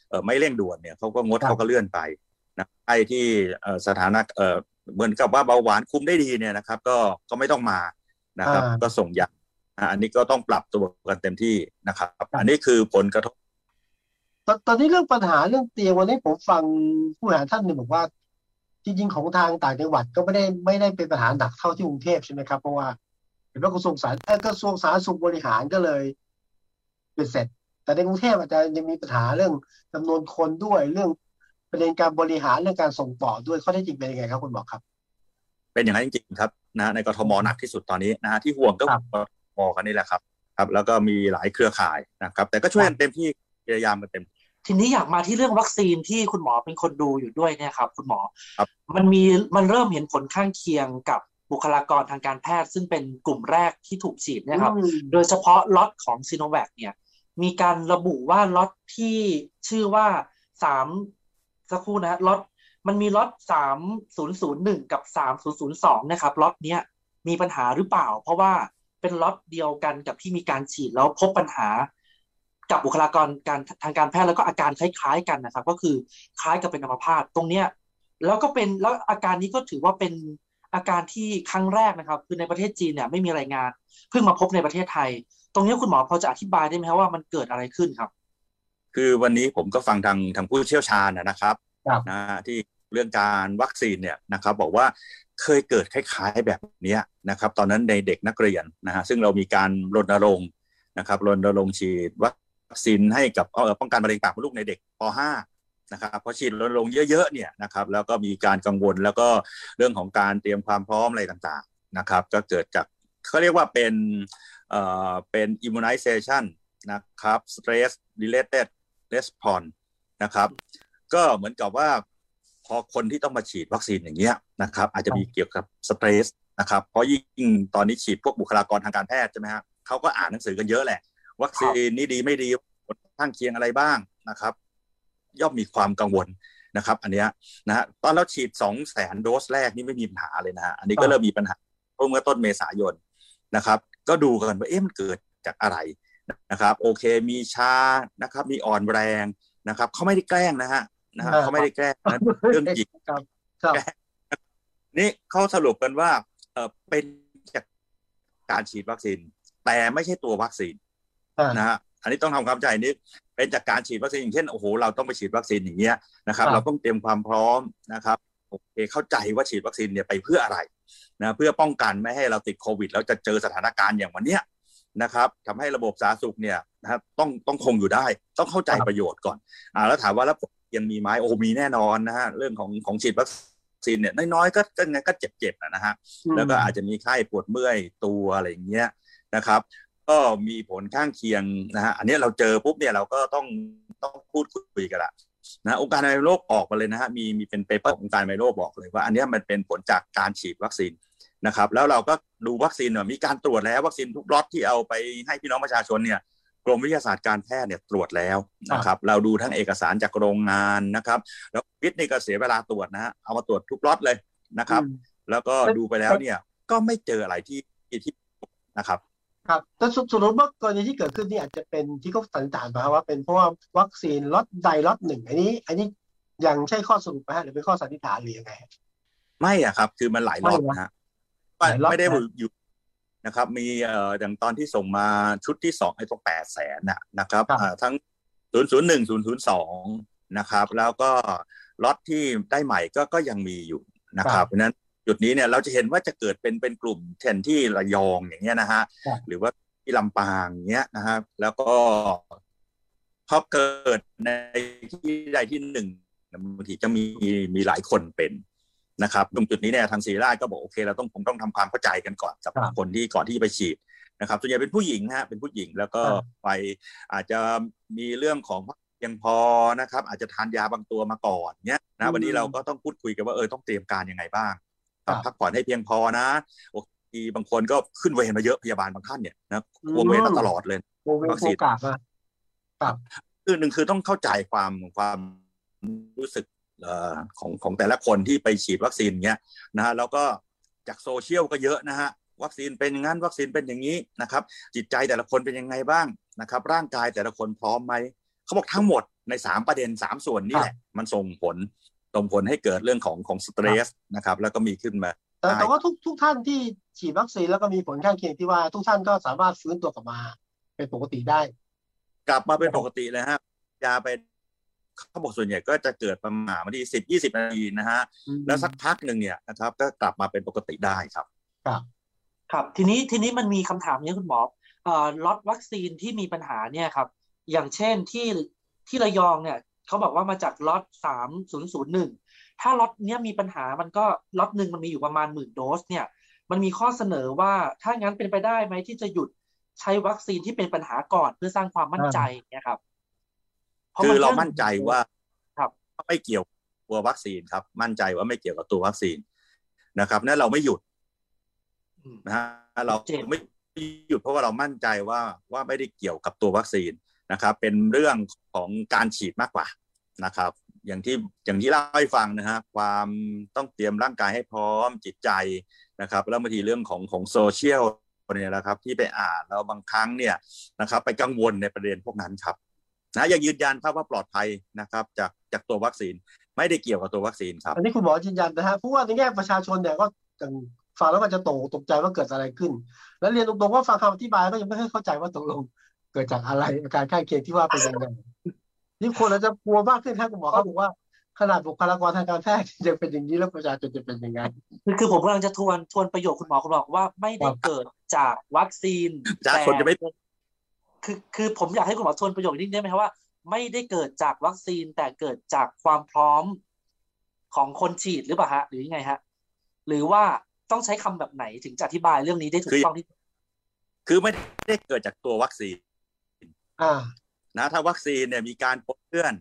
เออไม่เร่งด่วนเนี่ยเขาก็งดครับเขาก็เลื่อนไปนะไอ้ที่เออสถานะเออเหมือนกับว่าเบาหวานคุมได้ดีเนี่ยนะครับ ก็ก็ไม่ต้องมานะครับอ่าก็ส่งยาอ่าอันนี้ก็ต้องปรับตัวกันเต็มที่นะครับ อันนี้คือผลกระทบ ตอนตอนนี้เรื่องปัญหาเรื่องเตียงวันนี้ผมฟังผู้บริหารท่านหนึ่งบอกว่า จริงๆของทางต่างจังหวัดก็ไม่ได้ไม่ได้เป็นปัญหาหนักเท่าที่กรุงเทพใช่ไหมครับเพราะว่าเห็นว่ากระทรวงสาธารณเอ่อกระทรวงสาธารณสุขบริหารก็เลยเป็นเสร็จ แต่ในกรุงเทพอาจจะยังมีปัญหาเรื่องจำนวนคนด้วยเรื่องประเด็นการบริหารเรื่องการส่งต่อด้วยข้อเท็จจริงเป็นยังไงครับคุณหมอครับ เป็นอย่างนั้นจริงๆครับนะในกทมหนักที่สุดตอนนี้นะฮะที่ห่วงก็ครับกทมกันนี่แหละครับ ครับ แล้วก็มีหลายเครือข่ายนะครับ แต่ก็ช่วยกันเต็มที่พยายามกันเต็มทีนี้อยากมาที่เรื่องวัคซีนที่คุณหมอเป็นคนดูอยู่ด้วยเนี่ยครับ คุณหมอครับมันมีมันเริ่มเห็นผลข้างเคียงกับ บุคลากรทางการแพทย์ซึ่งเป็นกลุ่มแรกที่ถูกฉีดเนะครับอืมโดยเฉพาะล็อตของซีโนแวคเนี่ย มีการระบุว่าล็อตที่ชื่อว่าสามสักครู่นะล็อตมันมีล็อตสามศูนย์ศูนย์หนึ่งกับสามศูนย์ศูนย์สองนะครับล็อตเนี้ยมีปัญหาหรือเปล่า เพราะว่าเป็นล็อตเดียวกันกับที่มีการฉีดแล้วพบปัญหากับบุคลากรการทางการแพทย์แล้วก็อาการคล้ายๆกันนะครับ ก็คือคล้ายกับเป็นอัมพาตตรงเนี้ยแล้วก็เป็นแล้วอาการนี้ก็ถือว่าเป็น อาการที่ครั้งแรกนะครับ คือในประเทศจีนเนี่ยไม่มีรายงานเพิ่งมาพบในประเทศไทย ตรงนี้คุณหมอพอจะอธิบายได้ไหมครับว่ามันเกิดอะไรขึ้นครับ คือวันนี้ผมก็ฟังทางทางผู้เชี่ยวชาญนะนะครับครับนะที่เรื่องการวัคซีนเนี่ยนะครับ บอกว่าเคยเกิดคล้ายๆแบบเนี้ยนะครับ ตอนนั้นในเด็กนักเรียนนะฮะซึ่งเรามีการรณรงค์นะครับรณรงค์ฉีดวัคซีนให้กับเอ่อป้องกันมะเร็งปากมดลูกในเด็กป .5 นะครับพอฉีดรณรงเยอะๆเนี่ยนะครับแล้วก็มีการกังวลแล้วก็เรื่องของการเตรียมความพร้อมอะไรต่างๆนะครับ ก็เกิดจากเขาเรียกว่าเป็นเอ่อเป็น immunization นะครับ stress related response นะครับ ก็เหมือนกับว่าพอคนที่ต้องมาฉีดวัคซีนอย่างเงี้ยนะครับอาจจะมีเกี่ยวกับสเตรสนะครับเพราะยิ่งตอนนี้ฉีดพวกบุคลากรทางการแพทย์ใช่ไหมฮะเขาก็อ่านหนังสือกันเยอะแหละ วัคซีนนี่ดีไม่ดีผลข้างเคียงอะไรบ้างนะครับ ย่อมมีความกังวลนะครับอันเนี้ยนะฮะตอนเราฉีดสองแสนโดสแรกนี่ไม่มีปัญหาเลยนะฮะอันนี้ก็เริ่มมีปัญหาเมื่อต้นเมษายนนะครับ ก็ดูกันว่าเอ๊ะมันเกิดจากอะไรนะครับโอเคมีชานะครับมีอ่อนแรงนะครับเขาไม่ได้แกล้งนะฮะนะฮะเขาไม่ได้แกล้งนะเรื่องจริงครับครับนี่เขาสรุปกันว่าเออเป็นจากการฉีดวัคซีน แต่ไม่ใช่ตัววัคซีนอ่านะฮะ อันนี้ต้องทำความเข้าใจนี้เป็นจากการฉีดวัคซีนอย่างเช่นโอ้โหเราต้องไปฉีดวัคซีนอย่างเงี้ยนะครับครับ เราต้องเตรียมความพร้อมนะครับโอเคเข้าใจว่าฉีดวัคซีนเนี่ยไปเพื่ออะไรนะเพื่อป้องกันไม่ให้เราติดโควิดแล้วจะเจอสถานการณ์อย่างวันเนี้ยนะครับทำให้ระบบสาธารณสุขเนี่ยนะครับต้องต้องคงอยู่ได้ ต้องเข้าใจประโยชน์ก่อนอ่าแล้วถามว่าแล้วผลยังมีไหมโอ้มีแน่นอนนะฮะเรื่องของของฉีดวัคซีนเนี่ยน้อยๆก็ก็ไงก็เจ็บๆอะนะฮะแล้วก็อาจจะมีไข้ปวดเมื่อยตัวอะไรอย่างเงี้ยนะครับ ก็มีผลข้างเคียงนะฮะอันนี้เราเจอปุ๊บเนี่ยเราก็ต้องต้องพูดคุยกันละนะองค์การอนามัยโลกออกมาเลยนะฮะมีมีเป็น paper องค์การอนามัยโลกบอกเลยว่า อันเนี้ยมันเป็นผลจากการฉีดวัคซีนนะครับ แล้วเราก็ดูวัคซีนเนี่ยมีการตรวจแล้ววัคซีนทุกล็อตที่เอาไปให้พี่น้องประชาชนเนี่ยกรมวิทยาศาสตร์การแพทย์เนี่ยตรวจแล้วนะครับเราดูทั้งเอกสารจากโรงงานนะครับ แล้ววิทย์นี่ก็เสียเวลาตรวจนะฮะเอามาตรวจทุกล็อตเลยนะครับอืมแล้วก็ดูไปแล้วเนี่ยก็ไม่เจออะไรที่ที่นะครับ ครับแต่สสรุปว่ากรณีที่เกิดขึ้นนี่อาจจะเป็นที่เขาสันนิษฐานมาว่าเป็นเพราะว่าวัคซีนล็อตใดล็อตหนึ่งอันนี้ อันนี้ยังใช่ข้อสรุปไหมฮะหรือเป็นข้อสันนิษฐานหรือยังไงฮะไม่อะครับ คือมันหลายล็อตไม่นะนะฮะหลายล็อตไม่ได้นะอยู่นะครับ มีเอ่ออย่างตอนที่ส่งมาชุดที่สองไอ้ตรงแปดแสนน่ะนะครับครับอ่าทั้งศูนย์ศูนย์หนึ่งศูนย์ศูนย์สองนะครับ แล้วก็ล็อตที่ได้ใหม่ก็ก็ยังมีอยู่นะครับเพราะฉะนั้น จุดนี้เนี่ยเราจะเห็นว่าจะเกิดเป็นเป็นกลุ่มเช่นที่ระยองอย่างเงี้ยนะฮะครับหรือว่าที่ลำปางอย่างเงี้ยนะครับ แล้วก็พอเกิดในที่ใดที่หนึ่งบางทีจะมีมีหลายคนเป็นนะครับตรงจุดนี้เนี่ยทางศรีราชก็บอกโอเคเราต้องคงต้องทำความเข้าใจกันก่อนกับครับคนที่ก่อนที่จะไปฉีดนะครับส่วนใหญ่เป็นผู้หญิงฮะเป็นผู้หญิงแล้วก็ครับไปอาจจะมีเรื่องของเพียงพอนะครับ อาจจะทานยาบางตัวมาก่อนเนี้ยนะวันนี้เราก็ต้องพูดคุยกันว่าเออต้องเตรียมการยังไงบ้าง ครับพักผ่อนให้เพียงพอนะโอเคบางคนก็ขึ้นเวรมาเยอะพยาบาลบางท่านเนี่ยนะควงเวรมาตลอดเลยโมเววัคซีนโอกาสมาครับคือหนึ่งคือต้องเข้าใจความความรู้สึกเอ่อของของแต่ละคนที่ไปฉีดวัคซีนเงี้ยนะฮะแล้วก็จากโซเชียลก็เยอะนะฮะวัคซีนเป็นอย่างนั้นวัคซีนเป็นอย่างนี้นะครับ จิตใจแต่ละคนเป็นยังไงบ้างนะครับ ร่างกายแต่ละคนพร้อมไหมเขาบอกทั้งหมดในสามประเด็นสามส่วนนี่แหละ มันส่งผล ส่งผลให้เกิดเรื่องของของสเตรสนะครับ แล้วก็มีขึ้นมา แต่ใช่แต่ว่าทุกทุกท่านที่ฉีดวัคซีนแล้วก็มีผลข้างเคียงที่ว่าทุกท่านก็สามารถฟื้นตัวกลับมาเป็นปกติได้ กลับมาเป็นปกติเลยฮะยาไปเขาบอกส่วนใหญ่ก็จะเกิดประมาณวันที่สิบยี่สิบนาทีนะฮะแล้วสักพักหนึ่งเนี่ยนะครับ ก็กลับมาเป็นปกติได้ครับ ครับทีนี้ทีนี้มันมีคำถามเนี้ยคุณหมอเอ่อล็อตวัคซีนที่มีปัญหาเนี่ยครับ อย่างเช่นที่ที่ระยองเนี่ย เขาบอกว่ามาจากล็อตสามศูนย์ศูนย์หนึ่งถ้าล็อตเนี้ยมีปัญหามันก็ล็อตหนึ่งมันมีอยู่ประมาณหมื่นโดสเนี่ยมันมีข้อเสนอว่าถ้างั้นเป็นไปได้ไหมที่จะหยุดใช้วัคซีนที่เป็นปัญหาก่อนเพื่อสร้างความมั่นใจเนี่ยครับพะคือเราแมั่นใจว่าครับไม่เกี่ยวกับตัววัคซีนครับ มั่นใจว่าไม่เกี่ยวกับตัววัคซีนนะครับนั่นเราไม่หยุดอืมนะฮะเราชัดเจนไม่หยุดเพราะว่าเรามั่นใจว่าว่าไม่ได้เกี่ยวกับตัววัคซีน นะครับ เป็นเรื่องของการฉีดมากกว่านะครับ อย่างที่อย่างที่เล่าให้ฟังนะฮะความต้องเตรียมร่างกายให้พร้อมจิตใจนะครับแล้วบางทีเรื่องของของโซเชียลเนี่ยนะครับที่ไปอ่านแล้วบางครั้งเนี่ยนะครับ ไปกังวลในประเด็นพวกนั้นครับนะยังยืนยันครับว่าปลอดภัยนะครับ จากจากตัววัคซีนไม่ได้เกี่ยวกับตัววัคซีนครับ อันนี้คุณหมอยืนยันนะฮะเพราะว่าในแง่ประชาชนเนี่ยก็อย่างฟังแล้วก็จะตกตกใจว่าเกิดอะไรขึ้น แล้วเรียนตรงๆว่าฟังคำอธิบายก็ยังไม่ค่อยเข้าใจว่าตกลง เกิดจากอะไรอาการข้างเคียงที่ว่าเป็นยังไงนี่คนเราจะกลัวมากขึ้นครับคุณหมอเขาบอกว่าขนาดบุคลากรทางการแพทย์ยังเป็นอย่างนี้แล้วประชาชนจะเป็นยังไงคือคือผมกำลังจะทวนทวนประโยคคุณหมอคุณบอกว่าไม่ได้เกิดจากวัคซีนประชาชนจะไม่คือคือผมอยากให้คุณหมอทวนประโยคนี้ได้ไหมครับว่า ไม่ได้เกิดจากวัคซีนแต่เกิดจากความพร้อมของคนฉีดหรือเปล่าฮะหรือยังไงฮะ หรือว่าต้องใช้คำแบบไหนถึงจะอธิบายเรื่องนี้ได้ถูกต้องที่คือไม่ได้เกิดจากตัววัคซีนอ่า นะถ้าวัคซีนเนี่ยมีการปนเปื้อน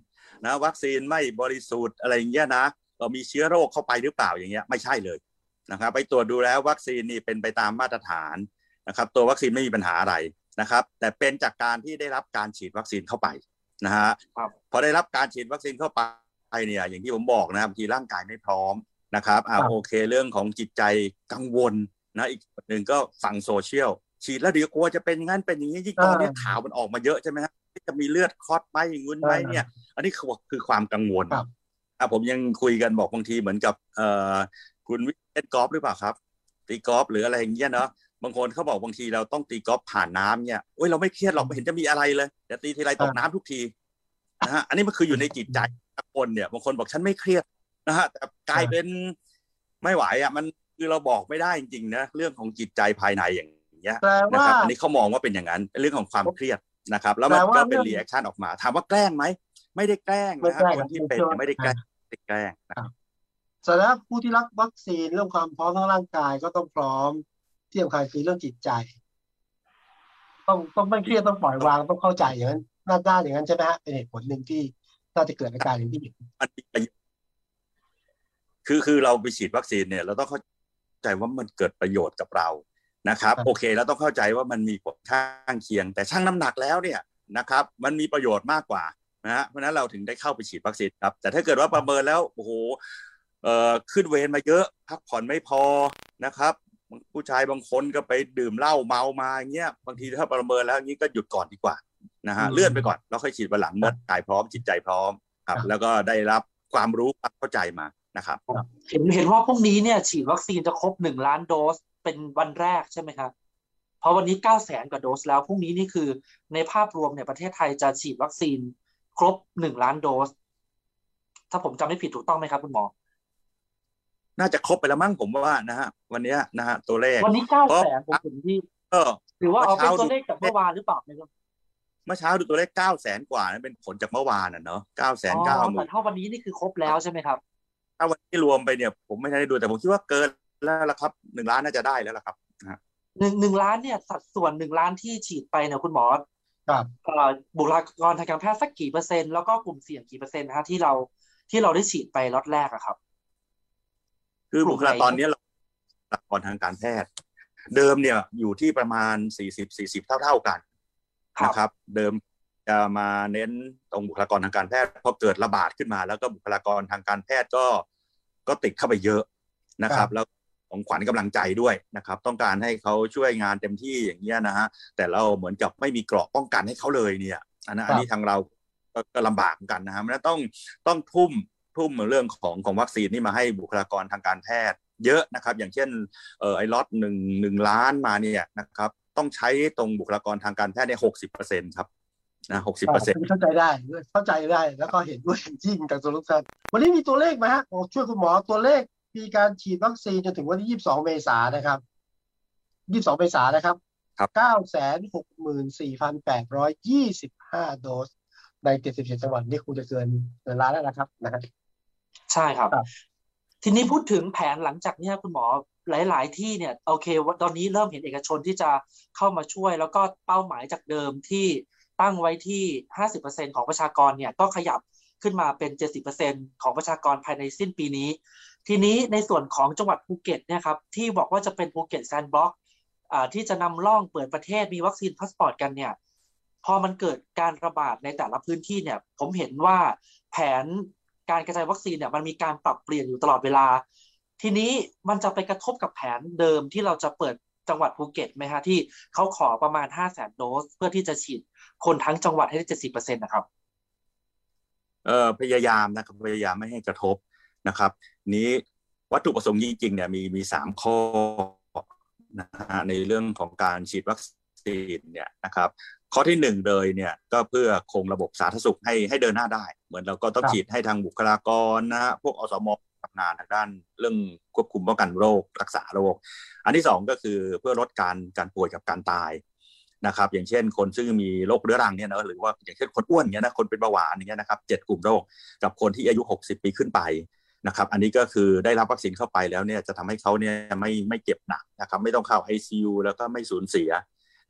นะวัคซีนไม่บริสุทธิ์อะไรอย่างเงี้ยนะเอ่อมีเชื้อโรคเข้าไปหรือเปล่าอย่างเงี้ยไม่ใช่เลยนะครับ ไปตรวจดูแล้ววัคซีนนี่เป็นไปตามมาตรฐานนะครับ ตัววัคซีนไม่มีปัญหาอะไรนะครับ แต่เป็นจากการที่ได้รับการฉีดวัคซีนเข้าไปนะฮะครับพอได้รับการฉีดวัคซีนเข้าไปเนี่ยอย่างที่ผมบอกนะบางทีร่างกายไม่พร้อมนะครับอ่าครับโอเคเรื่องของจิตใจกังวลนะอีกหนึ่งก็ฟังโซเชียล ฉีดแล้วเดี๋ยวกลัวจะเป็นอย่างนั้นเป็นอย่างนี้ยิ่งตอนนี้ข่าวมันออกมาเยอะใช่ไหมฮะจะมีเลือดคลอดไหมอย่างงู้นไหมเนี่ย อันนี้คือคือความกังวลครับอะผมยังคุยกันบอกบางทีเหมือนกับเอ่อคุณวิเล่นกอล์ฟหรือเปล่าครับ ตีกอล์ฟหรืออะไรอย่างเงี้ยเนาะบางคนเขาบอกบางทีเราต้องตีกอล์ฟผ่านน้ำเนี่ยโอ้ยเราไม่เครียดหรอกไม่เห็นจะมีอะไรเลยแต่ตีทีไรตกน้ำทุกทีนะฮะอันนี้มันคืออยู่ในจิตใจคนเนี่ยบางคนบอกฉันไม่เครียดนะฮะแต่กลายเป็นไม่ไหวอะมันคือเราบอกไม่ได้จริงๆนะเรื่องของจิตใจภายในอย่าง เงี้ยแปลนะว่าครับอันนี้เขามองว่าเป็นอย่างนั้นเป็นเรื่องของความเครียดนะครับ แล้วมันแปลว่าก็เป็นเรื่อง reaction ออกมา ถามว่าแกล้งไหมไม่ได้แกล้งไม่นะฮะแกล้งคนที่เป็นไม่เนี่ยไม่ได้แกล้งอ่าไม่ได้แกล้งนะสำหรับผู้ที่รับวัคซีนเรื่องความพร้อมทางร่างกายก็ต้องพร้อมที่สำคัญคือเรื่องจิตใจ ต้องต้องไม่เครียดต้องปล่อยวางต้องเข้าใจอย่างนั้นน่าด้านอย่างนั้นใช่ไหมฮะเป็นเหตุผลหนึ่งที่น่าจะเกิดอาการอย่างที่เห็นมันมีประโยชน์คือคือเราไปฉีดวัคซีนเนี่ย เราต้องเข้าใจว่ามันเกิดประโยชน์กับเรา นะครับโอเคเราต้องเข้าใจว่ามันมีผลข้างเคียง แต่ชั่งน้ำหนักแล้วเนี่ยนะครับมันมีประโยชน์มากกว่านะฮะเพราะฉะนั้นเราถึงได้เข้าไปฉีดวัคซีนครับ แต่ถ้าเกิดว่าประเมินแล้วโอ้โหเอ่อขึ้นเวรมาเยอะพักผ่อนไม่พอนะครับผู้ชายบางคนก็ไปดื่มเหล้าเมามาอย่างเงี้ยบางทีถ้าประเมินแล้วอย่างนี้ก็หยุดก่อนดีกว่านะฮะอืมเลื่อนไปก่อนแล้วค่อยฉีดวันหลังเมื่อกายพร้อมจิตใจพร้อมครับครับแล้วก็ได้รับความรู้ความเข้าใจมา นะครับเห็นเห็นว่าพรุ่งนี้เนี่ย ฉีดวัคซีนจะครบหนึ่งล้านโดสเป็นวันแรกใช่ไหมครับเพราะวันนี้เก้าแสนกว่าโดสแล้วพรุ่งนี้นี่คือ ในภาพรวมเนี่ยประเทศไทยจะฉีดวัคซีนครบหนึ่งล้านโดส ถ้าผมจำไม่ผิดถูกต้องไหมครับคุณหมอ น่าจะครบไปแล้วมั้งผมว่านะฮะวันเนี้ยนะฮะตัวเลข วันนี้เก้าแสนผมเห็นที่ก็หรือว่าเอาเป็นเมื่อเช้าตัวเลขจากเมื่อวานหรือเปล่าไม่รู้เมื่อเช้าดูตัวเลขเก้าแสนกว่านั้นเป็นผลจากเมื่อวานน่ะเนาะเก้าแสนอ๋อเก้าหมื่แต่นถ้าวันนี้นี่คือครบแล้วใช่ไหมครับ ถ้าวันนี้รวมไปเนี่ย ผมไม่ได้ดูแต่ผมคิดว่าเกินแล้วละครับหนึ่งล้านน่าจะได้แล้วล่ะครับหนึ่งหนึ่งล้านเนี่ยสัดส่วนหนึ่งล้านที่ฉีดไปเนี่ยคุณหมอครับเอ่อบุคลากรทางการแพทย์สักกี่เปอร์เซ็นต์แล้วก็กลุ่มเสี่ยงกี่เปอร์เซ็นต์นะฮะที่เราที่เราได้ฉีดไปล็อตแรกอะครับ คือกลุ่บุมคไหนลากรเนี้ยเราบุคลากรทางการแพทย์ เดิมเนี่ยอยู่ที่ประมาณสี่สิบสี่สิบเท่าเท่าๆกันครับนะครับ เดิม จะมาเน้นตรงบุคลากรทางการแพทย์พอเกิดระบาดขึ้นมา แล้วก็บุคลากรทางการแพทย์ก็ก็ติดเข้าไปเยอะนะครับ แล้วของขวัญกำลังใจด้วยนะครับ ต้องการให้เขาช่วยงานเต็มที่อย่างเงี้ยนะฮะแต่เราเหมือนกับไม่มีเกราะป้องกันให้เขาเลยเนี่ยอันนั้นอันนี้ทางเราก็ก็ลำบากเหมือนกันนะฮะมันต้องต้องทุ่มทุ่มเรื่องของของวัคซีนนี่มาให้บุคลากรทางการแพทย์ เยอะนะครับ อย่างเช่นเออไอ้ล็อตหนึ่งหนึ่งล้านมาเนี่ยนะครับ ต้องใช้ตรงบุคลากรทางการแพทย์เนี่ยหกสิบเปอร์เซ็นครับ นะหกสิบเปอร์เซ็นต์เข้าใจได้เข้าใจได้ แล้วก็เห็นด้วยอย่างยิ่งจากตัวลูกท่านวันนี้มีตัวเลขไหมฮะโอ้ช่วยคุณหมอตัวเลขมีการฉีดวัคซีนจนถึงวันที่22เมษายนนะครับ22เมษายนนะครับครับ964,825โดส ใน77จังหวัดนี่คงจะเกินเกินล้านแล้วนะครับนะครับใช่ครับครับทีนี้พูดถึงแผนหลังจากเนี้ยคุณหมอหลาย ๆ ที่เนี่ยโอเคว่าตอนนี้เริ่มเห็นเอกชนที่จะเข้ามาช่วย แล้วก็เป้าหมายจากเดิมที่ ตั้งไว้ที่ 50%ของประชากรเนี่ยก็ขยับขึ้นมาเป็น 70%ของประชากรภายในสิ้นปีนี้ ทีนี้ในส่วนของจังหวัดภูเก็ตเนี่ยครับที่บอกว่าจะเป็นภูเก็ต sandbox อ่าที่จะนำร่องเปิดประเทศมี vaccine passport กันเนี่ยพอมันเกิดการระบาดในแต่ละพื้นที่เนี่ยผมเห็นว่าแผนการกระจายวัคซีนเนี่ยมันมีการปรับเปลี่ยนอยู่ตลอดเวลา ทีนี้มันจะไปกระทบกับแผนเดิมที่เราจะเปิดจังหวัดภูเก็ตไหมฮะที่เขาขอประมาณห้าแสนโดส เพื่อที่จะฉีด คนทั้งจังหวัดให้ได้เจ็ดสิบเปอร์เซ็นต์นะครับเอ่อพยายามนะครับพยายามไม่ให้กระทบนะครับ นี้วัตถุประสงค์จริงๆเนี่ยมีมีสามข้อนะฮะในเรื่องของการฉีดวัคซีนเนี่ยนะครับ ข้อที่หนึ่งเลยเนี่ยก็เพื่อคงระบบสาธารณสุขให้ให้เดินหน้าได้ เหมือนเราก็ต้องครับฉีดให้ทางบุคลากรนะฮะพวกอสมทำงานทางด้านเรื่องควบคุมป้องกันโรครักษาโรค อันที่สองก็คือเพื่อลดการการป่วยกับการตาย นะครับอย่างเช่นคนซึ่งมีโรคเรื้อรังเนี่ยนะหรือว่าอย่างเช่นคนอ้วนเนี่ยนะคนเป็นเบาหวานอย่างเงี้ยนะครับเจ็ดกลุ่มโรคกับคนที่อายุ 60 ปีขึ้นไปนะครับอันนี้ก็คือได้รับวัคซีนเข้าไปแล้วเนี่ยจะทำให้เขาเนี่ยไม่ไม่เจ็บหนักนะครับไม่ต้องเข้า ICU แล้วก็ไม่สูญเสีย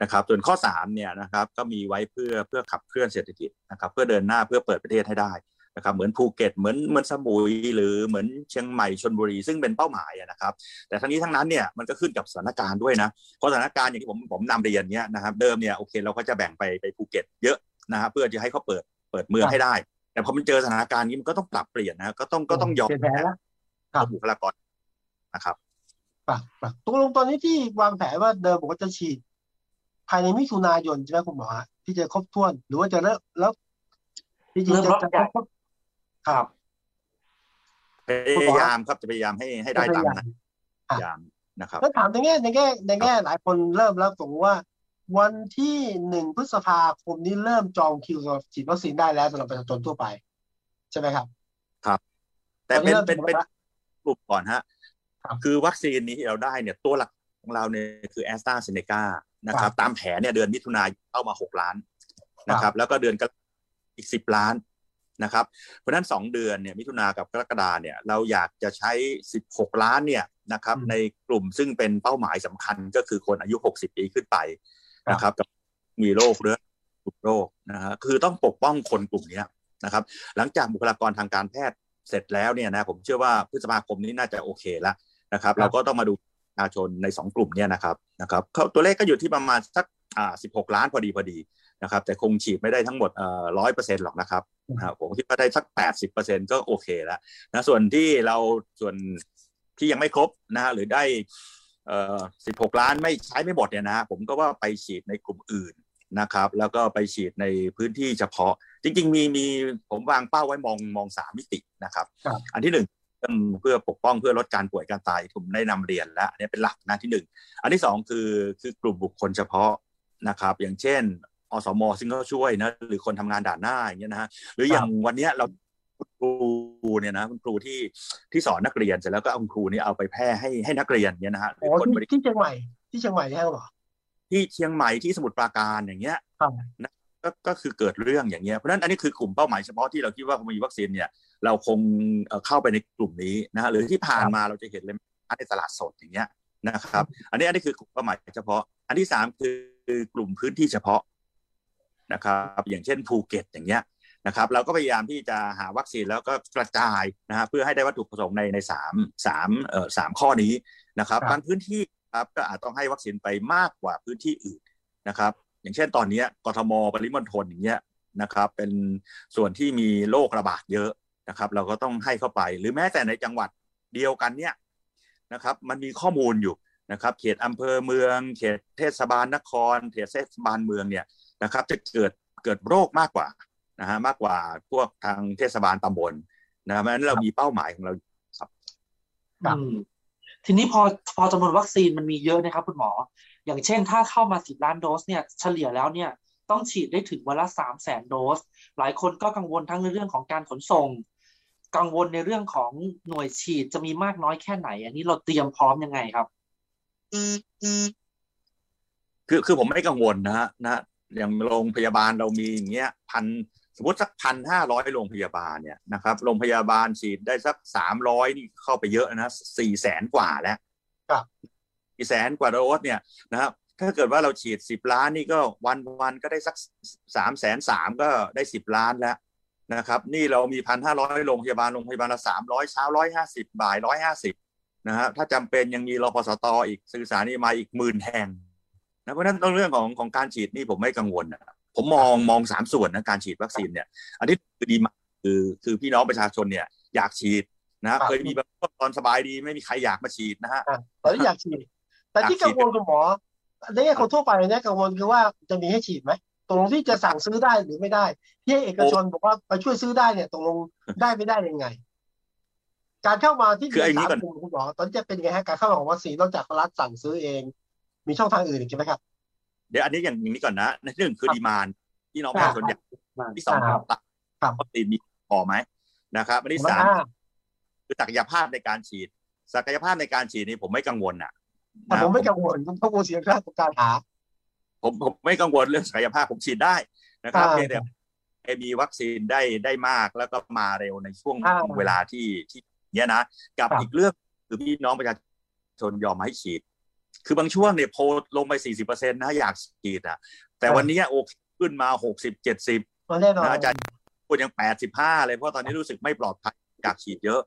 นะครับส่วนข้อ3เนี่ยนะครับก็มีไว้เพื่อเพื่อขับเคลื่อนเศรษฐกิจนะครับเพื่อเดินหน้าเพื่อเปิดประเทศให้ได้ นะครับเหมือนภูเก็ตเหมือนเหมือนสมุยหรือเหมือนเชียงใหม่ชนบุรีซึ่งเป็นเป้าหมายอะนะครับ แต่ทั้งนี้ทั้งนั้นเนี่ยมันก็ขึ้นกับสถานการณ์ด้วยนะเพราะสถานการณ์อย่างที่ผมผมนำเรียนเนี่ยนะครับเดิมเนี่ยโอเคเราก็จะแบ่งไปไปภูเก็ตเยอะนะฮะเพื่อจะให้เขาเปิดเปิดเมืองให้ได้ แต่พอมันเจอสถานการณ์นี้มันก็ต้องปรับเปลี่ยนนะก็ต้องก็ต้องยอมเปลี่ยนแผนแล้วครับบุคลากรนะครับปรับปรับตกลงตอนนี้ที่วางแผนว่าเดิมบอกว่าจะฉีด ภายในมิถุนายนใช่ไหมคุณหมอฮะที่จะครบถ้วน หรือว่าจะเริ่มแล้วจริงเริ่มๆจะล็อตจะใหญ่ครบ ครับ พยายามครับจะพยายามให้ให้ได้ตามนั้นพยายามนะครับแล้วถามในแง่ในแง่ในแง่หลายคนเริ่มแล้วสมมติว่า วันที่หนึ่งพฤษภาคมนี้เริ่มจองคิวสำหรับฉีดวัคซีนได้แล้วสำหรับประชาชนทั่วไป ใช่ไหมครับแต่เป็นตอนนี้เป็นเริ่มเป็นแล้วกลุ่มก่อนฮะครับคือวัคซีนนี้ที่เราได้เนี่ยตัวหลักของเราเนี่ยคือแอสตราเซเนกานะคครัรับบตามแผนเนี่ยเดือนมิถุนายนเข้ามาหกล้านนะครับ แล้วก็เดือนกรกฎาคมอีกสิบล้าน นะครับ เพราะฉะนั้นสองเดือนเนี่ยมิถุนากับกรกฎาเนี่ยเราอยากจะใช้สิบหกล้านเนี่ยนะครับอืมในกลุ่มซึ่งเป็นเป้าหมายสำคัญก็คือคนอายุหกสิบปีขึ้นไปนะครับกับมีโรคเรื้อกลุ่มโรคนะฮะคือต้องปกป้องคนกลุ่มเนี้ยนะครับ หลังจากบุคลากรทางการแพทย์เสร็จแล้วเนี่ยนะผมเชื่อว่าพฤษภาคมนี้น่าจะโอเคแล้วนะครับ เราก็ต้องมาดูประชาชนในสองกลุ่มเนี่ยนะครับนะครับเขาตัวเลขก็อยู่ที่ประมาณสักอ่าสิบหกล้านพอดีพอดีนะครับ แต่คงฉีดไม่ได้ทั้งหมดเอ่อร้อยเปอร์เซ็นต์หรอกนะครับนะครับ ผมคิดว่าได้สักแปดสิบเปอร์เซ็นต์ก็โอเคแล้วนะส่วนที่เราส่วนที่ยังไม่ครบนะฮะหรือได้เอ่อสิบหกล้านไม่ใช้ไม่หมดเนี่ยนะฮะผมก็ว่าไปฉีดในกลุ่มอื่นนะครับ แล้วก็ไปฉีดในพื้นที่เฉพาะ จริง ๆ มีมีผมวางเป้าไว้มองมองสามมิตินะครับครับอันที่หนึ่งเรื่องเพื่อปกป้องเพื่อลดการป่วยการตายผมได้นำเรียนแล้วอันนี้เป็นหลักนะที่หนึ่งอันที่สองคือคือกลุ่มบุคคลเฉพาะนะครับ อย่างเช่น อสมซึ่งเขาช่วยนะหรือคนทำงานด่านหน้าอย่างเงี้ยนะฮะหรืออย่างวันเนี้ยเราคุณครูเนี่ยนะคุณครูที่ที่สอนนักเรียนเสร็จแล้วก็เอาคุณครูนี่เอาไปแพร่ให้ให้นักเรียนเนี่ยนะฮะหรือ๋ออคนบริที่ที่เชียงใหม่ที่เชียงใหม่ใช่ไหมหรอที่เชียงใหม่ที่สมุทรปราการอย่างเงี้ยครับนะก็ก็คือเกิดเรื่องอย่างเงี้ยเพราะฉะนั้นอันนี้คือกลุ่มเป้าหมายเฉพาะที่เราคิดว่าพอมีวัคซีนเนี่ย เราคงเอ่อเข้าไปในกลุ่มนี้นะฮะหรือที่ผ่านมาเราจะเห็นเลยในตลาดสดอย่างเงี้ยนะครับ อันนี้อันนี้คือกลุ่มเป้าหมายเฉพาะ อันที่สามคือกลุ่มพื้นที่เฉพาะ นะครับอย่างเช่นภูเก็ตอย่างเงี้ยนะครับเราก็พยายามที่จะหาวัคซีนแล้วก็กระจายนะฮะเพื่อให้ได้วัตถุประสงค์ในในสามสามเอ่อสามข้อนี้นะครับครับบางพื้นที่ครับก็อาจต้องให้วัคซีนไปมากกว่าพื้นที่อื่นนะครับ อย่างเช่นตอนเนี้ยกทมปริมณฑลอย่างเงี้ยนะครับ เป็นส่วนที่มีโรคระบาดเยอะนะครับ เราก็ต้องให้เข้าไป หรือแม้แต่ในจังหวัดเดียวกันเนี่ยนะครับมันมีข้อมูลอยู่นะครับ เขตอำเภอเมือง เขตเทศบาลนคร เขตเทศบาลเมืองเนี่ย นะครับจะเกิดเกิดโรคมากกว่านะฮะมากกว่าพวกทางเทศบาลตำบลนะครับเพราะฉะนั้นเรามีเป้าหมายของเราครับอืมทีนี้พอพอจำนวนวัคซีนมันมีเยอะนะครับคุณหมอ อย่างเช่นถ้าเข้ามาสิบล้านโดสเนี่ยเฉลี่ยแล้วเนี่ยต้องฉีดได้ถึงวันละสามแสนโดส หลายคนก็กังวลทั้งในเรื่องของการขนส่ง กังวลในเรื่องของหน่วยฉีดจะมีมากน้อยแค่ไหน อันนี้เราเตรียมพร้อมยังไงครับ คือคือผมไม่กังวลนะฮะนะ อย่างโรงพยาบาลเรามีอย่างเงี้ยพันสมมติสักพันห้าร้อยโรงพยาบาลเนี่ยนะครับโรงพยาบาลฉีดได้สักสามร้อยนี่เข้าไปเยอะนะสี่แสนกว่าแล้วครับสี่แสนกว่าโดสเนี่ยนะครับถ้าเกิดว่าเราฉีดสิบล้านนี่ก็วันวันก็ได้สักสามแสนสามก็ได้สิบล้านแล้วนะครับ นี่เรามีพันห้าร้อยโรงพยาบาลโรงพยาบาลละสามร้อยเช้าร้อยห้าสิบบ่ายร้อยห้าสิบนะฮะถ้าจำเป็นยังมีรพสตอีกสื่อสารนี่มาอีกหมื่นแห่ง นะเพราะฉะนั้นเรื่องของของการฉีดนี่ผมไม่กังวลนะผมมองมองสามส่วนนะการฉีดวัคซีนเนี่ย อันนี้คือดีมากคือคือพี่น้องประชาชนเนี่ยอยากฉีดนะเคยมีแบบตอนสบายดีไม่มีใครอยากมาฉีดนะฮะอะตอนนี้อยากฉีด แต่ที่อยากฉีกัดงวลคุณหมอในแง่คนทั่วไปเนี่ยกังวลคือว่าจะมีให้ฉีดไหมตกลงที่จะสั่งซื้อได้หรือไม่ได้ ที่ให้เอกชนบอกว่าไปช่วยซื้อได้เนี่ยตกลงได้ไม่ได้ยังไง การเข้ามาที่คือไอ้นี้สามก่อนกลุ่มคุณหมอตอนนี้จะเป็นยังไงฮะการเข้ามาของวัคซีนนอกจากรัฐสั่งซื้อเอง มีช่องทางอื่นอีกใช่ไหมครับ เดี๋ยวอันนี้อย่างนี้ก่อนนะหนึ่งคือดีมานพี่น้องประชาชนอยากที่สองครับตัดครับวัคซีนมีพอไหมนะครับอันที่สามอ่คือศักยภาพในการฉีด ศักยภาพในการฉีดนี่ผมไม่กังวลอะแต่นะผมไม่กังวลเพราะกลัวเสียค่าของการหา ผมผมไม่กังวลเรื่องศักยภาพผมฉีดได้นะครับอ่าเพียงแต่ให้มีวัคซีนได้ได้มากแล้วก็มาเร็วในช่วงอ่าเวลาที่ที่เนี้ยนะกับครับอีกเรื่องคือพี่น้องประชาชนยอมให้ฉีด คือบางช่วงเนี่ยโพลลงไปสี่สิบเปอร์เซ็นต์นะอยากฉีดอะ แต่วันนี้โอเคขึ้นมาหกสิบเจ็ดสิบมันแน่นอนนะอาจารย์พูดยังแปดสิบห้าเลยเพราะตอนนี้รู้สึกไม่ปลอดภัยอยากฉีดเยอะ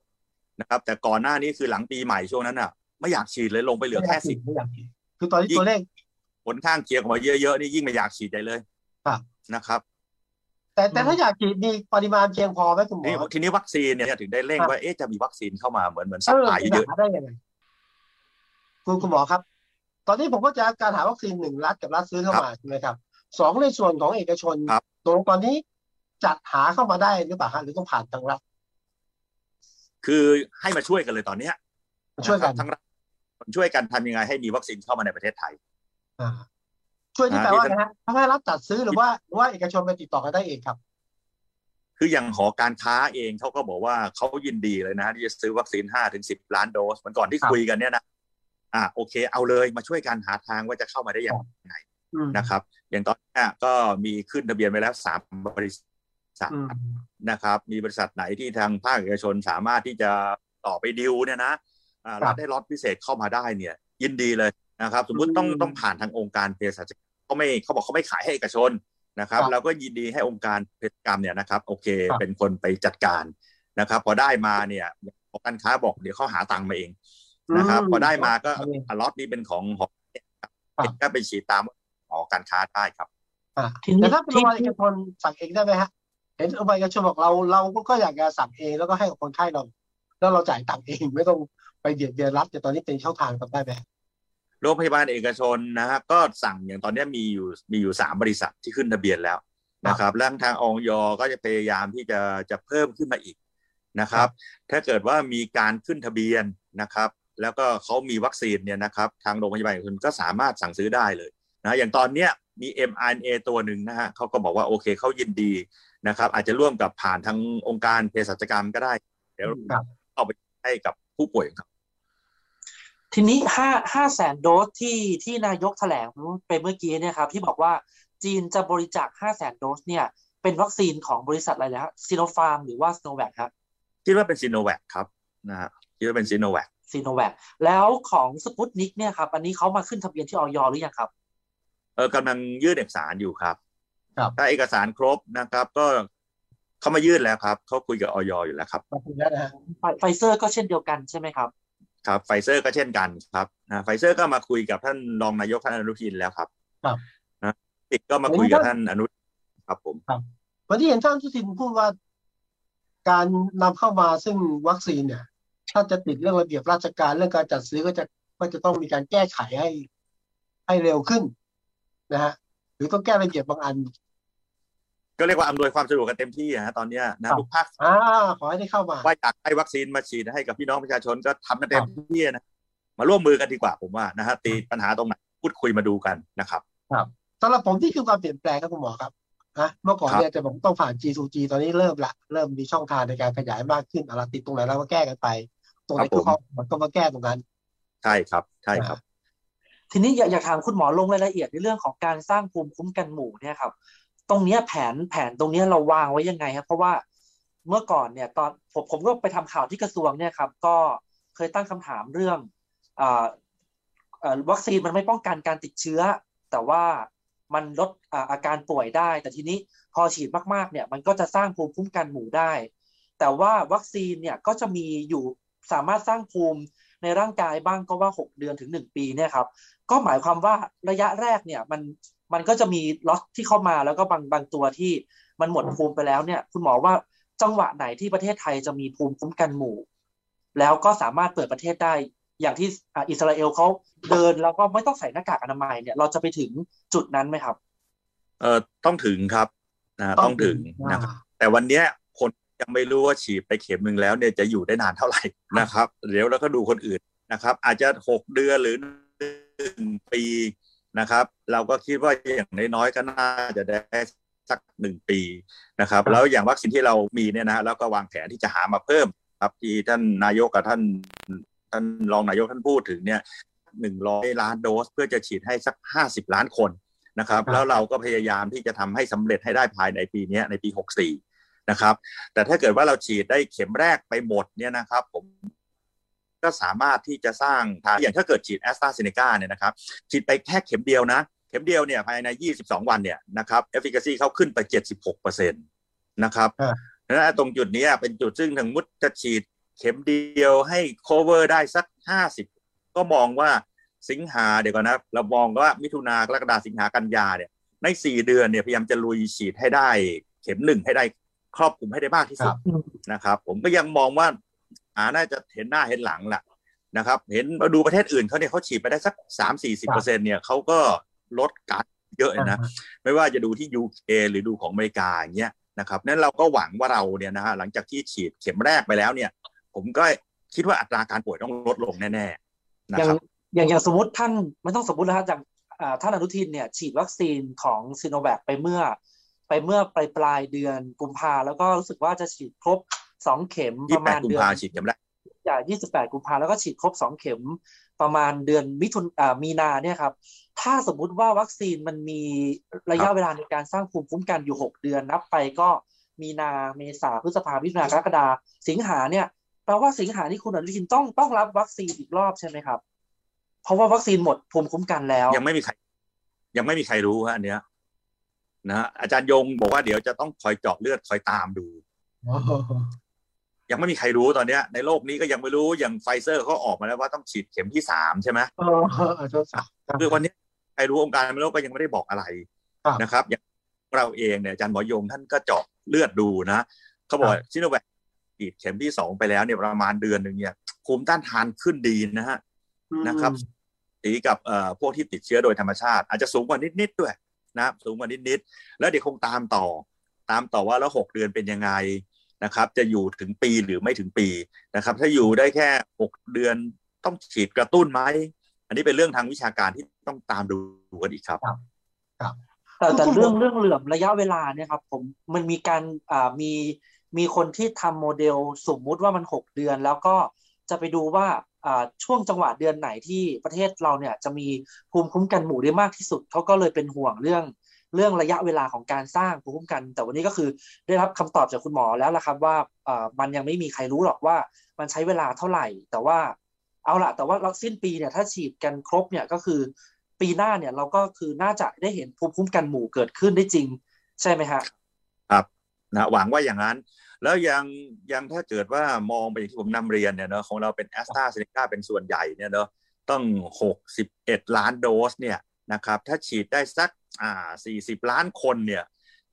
นะครับ แต่ก่อนหน้านี้คือหลังปีใหม่ช่วงนั้นอะ ไม่อยากฉีดเลยลงไปเหลือแค่สิบไม่อยากฉีดคือตอนนี้ยิ่งตัวเลขผลข้างเคียงออกมาเยอะๆนี่ยิ่งไม่อยากฉีดใหญ่เลยครับนะครับแต่แต่ถ้าอยากฉีดมีปริมาณเพียงพอไหมคุณหมนี่อทีนี้วัคซีนเนี่ยถึงได้เร่งครับว่าเอ๊ะจะมีวัคซีนเข้ามาเหมือนเหมือนเอสัปอดาห์จะเยอะหาได้ยังไงคุณคุณหมอครับ ตอนนี้ผมก็จะการหาวัคซีนหนึ่งรัฐกับรัฐซื้อเข้ามาใช่ไหมครับสองในส่วนของเอกชนตรงตอนนี้จัดหาเข้ามาได้หรือเปล่าฮะหรือต้องผ่านทางรัฐๆคือให้มาช่วยกันเลยตอนเนี้ยช่วยกันะครับทั้งรัฐช่วยกันทำยังไงให้มีวัคซีนเข้ามาในประเทศไทยอ่าช่วยที่อ่าแปลว่าที่ไงฮะถ้าให้รัฐจัดซื้อหรือว่าหรือว่าเอกชนไปติดต่อกันได้เองครับ คืออย่างหอการค้าเองเขาก็บอกว่าเขายินดีเลยนะที่จะซื้อวัคซีนห้าถึงสิบล้านโดสเหมือนก่อนที่ครับคุยกันเนี่ยนะ อ่าโอเค เอาเลยมาช่วยกันหาทางว่าจะเข้ามาได้อย่างไรอืมนะครับ อย่างตอนนี้ก็มีขึ้นทะเบียนไปแล้วสามบริษัทอืมนะครับ มีบริษัทไหนที่ทางภาคเอกชนสามารถที่จะต่อไปดิวเนี่ยนะอ่าครับรัฐได้ล็อตพิเศษเข้ามาได้เนี่ย ยินดีเลยนะครับ สมมุติต้องอืมต้องผ่านทางองค์การเภสัชกรรมเขาไม่เขาบอกเขาไม่ขายให้เอกชนนะครับครับเราก็ยินดีให้องค์การเภสัชกรรมเนี่ยนะครับ โอเคครับเป็นคนไปจัดการนะครับ พอได้มาเนี่ยหอการค้าบอกเดี๋ยวเขาหาตังค์มาเอง นะครับ พอได้มาก็อืมอะล็อตนี้เป็นของหอเนี่ยครับครับก็ไปฉีดตามหอการค้าได้ครับอ่าทีนี้แต่ถ้าเป็นที่โรงพยาบาลเอกชนสั่งเองได้ไหมฮะเห็นโรงพยาบาลเอกชนบอกเราเราก็อยากจะสั่งเองแล้วก็ให้กับคนไข้เราแล้วเราจ่ายตังค์เองไม่ต้องไปเบียดเบียนรัฐแต่ตอนนี้เป็นช่องทางทำได้ไหมโรงพยาบาลเอกชนนะฮะก็สั่งอย่างตอนนี้มีอยู่มีอยู่สามบริษัทที่ขึ้นทะเบียนแล้วนะครับแล้วทางองยก็จะพยายามที่จะจะเพิ่มขึ้นมาอีกนะครับ ถ้าเกิดว่ามีการขึ้นทะเบียนนะครับ แล้วก็เขามีวัคซีนเนี่ยนะครับทางโรงพยาบาลเอกชนก็สามารถสั่งซื้อได้เลยนะอย่างตอนเนี้ยมี mRNA ตัวหนึ่งนะฮะเขาก็บอกว่าโอเคเขายินดีนะครับอาจจะร่วมกับผ่านทางองค์การเภสัชกรรมก็ได้ เดี๋ยวครับเอาไปให้กับผู้ป่วยของเขาทีนี้ห้าห้าแสนโดสที่ที่นายกแถลงไปเมื่อกี้เนี่ยครับที่บอกว่าจีนจะบริจาคห้าแสนโดสเนี่ยเป็นวัคซีนของบริษัทอะไรนะฮะซิโนฟาร์มหรือว่าซิโนแวคครับคิดว่าเป็นซิโนแวคครับนะฮะ คิดว่าเป็นซิโนแวคซิโนแวคแล้วของสปุตนิกเนี่ยครับ อันนี้เขามาขึ้นทะเบียนที่อย.หรือยังครับ เออกำลังยื่นเอกสารอยู่ครับ ครับ ถ้าเอกสารครบนะครับ ก็เขามายื่นแล้วครับเขาคุยกับอย.อยู่แล้วครับมาคุยแล้วนะฮะไฟไฟเซอร์ก็เช่นเดียวกันใช่ไหมครับครับไฟเซอร์ก็เช่นกันครับนะไฟเซอร์ก็มาคุยกับท่านรองนายกท่านอนุทินแล้วครับครับนะติดก็มาคุยกับท่านอนุทินครับผมวันที่เห็นท่านทุทินพูดว่า การนำเข้ามาซึ่งวัคซีนเนี่ย ถ้าจะติดเรื่องระเบียบราชการเรื่องการจัดซื้อก็จะก็จะต้องมีการแก้ไขให้ให้เร็วขึ้นนะฮะหรือต้องแก้ระเบียบบางอัน ก็เรียกว่าอำนวยความสะดวกกันเต็มที่อะฮะตอนเนี้ยนะครับทุกภาคอ่าขอให้ได้เข้ามาว่าอยากให้วัคซีนมาฉีดให้กับพี่น้องประชาชนก็ทำกันเต็มที่นะมาร่วมมือกันดีกว่าผมว่านะฮะติดปัญหาตรงไหนพูดคุยมาดูกันนะครับสำหรับผมนี่คือความเปลี่ยนแปลงครับคุณหมอครับนะเมื่อก่อนเนี่ยจะผมต้องผ่าน G2G ตอนนี้เริ่มละ เริ่มมีช่องทางในการขยายมากขึ้นอะไรติดตรงไหนเราก็แก้กันไป ตรงไหนครับคือผมข้อมันก็มาแก้ตรงนั้น ใช่ครับใช่ครับ ทีนี้อยากอยากถามคุณหมอลงรายละเอียดในเรื่องของการสร้างภูมิคุ้มกันหมู่เนี่ยครับ ตรงเนี้ยแผนแผนตรงเนี้ยเราวางไว้ยังไงครับ เพราะว่าเมื่อก่อนเนี่ย ตอนผมผมก็ไปทำข่าวที่กระทรวงเนี่ยครับ ก็เคยตั้งคำถามเรื่องอ่าเอ่อวัคซีนมันไม่ป้องกันการติดเชื้อ แต่ว่ามันลดอ่าอาการป่วยได้ แต่ทีนี้พอฉีดมากๆเนี่ยมันก็จะสร้างภูมิคุ้มกันหมู่ได้ แต่ว่าวัคซีนเนี่ยก็จะมีอยู่ สามารถสร้างภูมิในร่างกายบ้างก็ว่า 6 เดือนถึง 1 ปีเนี่ยครับก็หมายความว่าระยะแรกเนี่ยมันมันก็จะมีล็อตที่เข้ามาแล้วก็บางบางตัวที่มันหมดภูมิไปแล้วเนี่ยคุณหมอว่าจังหวะไหนที่ประเทศไทยจะมีภูมิคุ้มกันหมู่ แล้วก็สามารถเปิดประเทศได้อย่างที่อ่าอิสราเอลเขาเดินแล้วก็ไม่ต้องใส่หน้ากากอนามัยเนี่ยเราจะไปถึงจุดนั้นไหมครับ เอ่อต้องถึงครับนะต้องถึงนะครับแต่วันเนี้ยคน ยังไม่รู้ว่าฉีดไปเข็มหนึ่งแล้วเนี่ยจะอยู่ได้นานเท่าไหร่นะครับ เดี๋ยวเราก็ดูคนอื่นนะครับ อาจจะหกเดือนหรือหนึ่งปีนะครับ เราก็คิดว่าอย่างน้อยๆก็น่าจะได้สักหนึ่งปีนะครับ แล้วอย่างวัคซีนที่เรามีเนี่ยนะแล้วก็วางแผนที่จะหามาเพิ่มครับที่ท่านนายกกับท่านท่านรองนายกท่านพูดถึงเนี่ยหนึ่งร้อยล้านโดส เพื่อจะฉีดให้สักห้าสิบล้านคนนะครับ แล้วเราก็พยายามที่จะทำให้สำเร็จให้ได้ภายในปีนี้ในปีหกสี่ นะครับ แต่ถ้าเกิดว่าเราฉีดได้เข็มแรกไปหมดเนี่ยนะครับ ผมก็สามารถที่จะสร้างทางอย่างถ้าเกิดฉีดแอสตราเซเนกาเนี่ยนะครับ ฉีดไปแค่เข็มเดียวนะ เข็มเดียวเนี่ยภายใน 22 วันเนี่ยนะครับ efficacy เขาขึ้นไป 76เปอร์เซ็นต์นะครับอ่านะตรงจุดนี้เป็นจุดซึ่งถึงมุดจะฉีดเข็มเดียวให้ cover ได้สัก 50 ก็มองว่าสิงหาเดี๋ยวก่อนนะเรามองว่ามิถุนากรกฎาสิงหากันยาเนี่ยใน 4 เดือนเนี่ยพยายามจะลุยฉีดให้ได้เข็มหนึ่งให้ได้ ครอบคลุมให้ได้มากที่สุดนะครับ ผมก็ยังมองว่าอาน่าจะเห็นหน้าเห็นหลังแหละนะครับ เห็นมาดูประเทศอื่นเขาเนี่ยเขาฉีดไปได้สักสามสี่สิบเปอร์เซ็นเนี่ยเขาก็ลดการเยอะเลยนะไม่ว่าจะดูที่ UK หรือดูของอเมริกาอย่างเงี้ยนะครับนั้นเราก็หวังว่าเราเนี่ยนะฮะหลังจากที่ฉีดเข็มแรกไปแล้วเนี่ย ผมก็คิดว่าอัตราการป่วยต้องลดลงแน่ๆนะอย่างครับอย่างอย่างสมมติท่านไม่ต้องสมมติแล้วครับอย่างอ่าท่านอนุทินเนี่ยฉีดวัคซีนของซีโนแวคไปเมื่อ ไปเมื่อปลายปลายเดือนกุมภาแล้วก็รู้สึกว่าจะฉีดครบสองเข็มปยี่ระแปมาดณกุมเดือนภาฉีดเข็มแรกจาก28 กุมภาแล้วก็ฉีดครบ2เข็มประมาณเดือนมิถุนอ่ามีนาเนี่ยครับ ถ้าสมมุติว่าวัคซีนมันมีระยะเวลาในการสร้างภูมิคุ้มกันอยู่ 6 เดือนนับไปก็มีนาเมษาพฤษภามิถุนากรกฎาสิงหาเนี่ยแปลว่าสิงหานี่คุณอนุทินต้องต้องรับวัคซีนอีกรอบใช่ไหมครับ เพราะว่าวัคซีนหมดภูมิคุ้มกันแล้ว ยังไม่มีใคร ยังไม่มีใครรู้ฮะอันเนี้ย นะฮะอาจารย์ยงบอกว่าเดี๋ยวจะต้องคอยเจาะเลือดคอยตามดู ยังไม่มีใครรู้ตอนเนี้ย ในโลกนี้ก็ยังไม่รู้อย่างไฟเซอร์เขาออกมาแล้วว่าต้องฉีดเข็มที่สามใช่ไหมเออเออทดสอบคือวันนี้ใครรู้องค์การอนามัยโลกก็ยังไม่ได้บอกอะไรครับนะครับ อย่างเราเองเนี่ยอาจารย์หมอยงท่านก็เจาะเลือดดูนะเขาบอกซิโนแวคฉีดเข็มที่สองไปแล้วเนี่ยประมาณเดือนหนึ่งเนี่ยภูมิต้านทานขึ้นดีนะฮะนะครับสีกับเอ่อพวกที่ติดเชื้อโดยธรรมชาติ อาจจะสูงกว่านิดๆด้วย นะครับสูงกว่านิดๆแล้วเดี๋ยวคงตามต่อ ตามต่อว่าแล้วหกเดือนเป็นยังไงนะครับ จะอยู่ถึงปีหรือไม่ถึงปีนะครับ ถ้าอยู่ได้แค่หกเดือนต้องฉีดกระตุ้นไหมอันนี้เป็นเรื่องทางวิชาการที่ต้องตามดูกันอีกครับแต่แต่เรื่องเรื่องเหลื่อมระยะเวลาเนี่ยครับ ผมมันมีการอ่ามีมีคนที่ทำโมเดลสมมุติว่ามันหกเดือน แล้วก็จะไปดูว่าอ่า ช่วงจังหวะเดือนไหนที่ประเทศเราเนี่ยจะมีภูมิคุ้มกันหมู่ได้มากที่สุดเขาก็เลยเป็นห่วงเรื่องเรื่องระยะเวลาของการสร้างภูมิคุ้มกัน แต่วันนี้ก็คือได้รับคำตอบจากคุณหมอแล้วละครับว่าอ่ามันยังไม่มีใครรู้หรอกว่ามันใช้เวลาเท่าไหร่ แต่ว่าเอาละแต่ว่าเราสิ้นปีเนี่ยถ้าฉีดกันครบเนี่ยก็คือปีหน้าเนี่ยเราก็คือน่าจะได้เห็นภูมิคุ้มกันหมู่เกิดขึ้นได้จริง ใช่ไหมฮะครับนะหวังว่าอย่างนั้น แล้วยังยังถ้าเกิดว่ามองไปอย่างที่ผมนำเรียนเนี่ยเนาะของเราเป็นแอสตราเซเนกาเป็นส่วนใหญ่เนี่ยเนาะต้องหกสิบเอ็ดล้านโดสเนี่ยนะครับถ้าฉีดได้สักอ่าสี่สิบล้านคนเนี่ย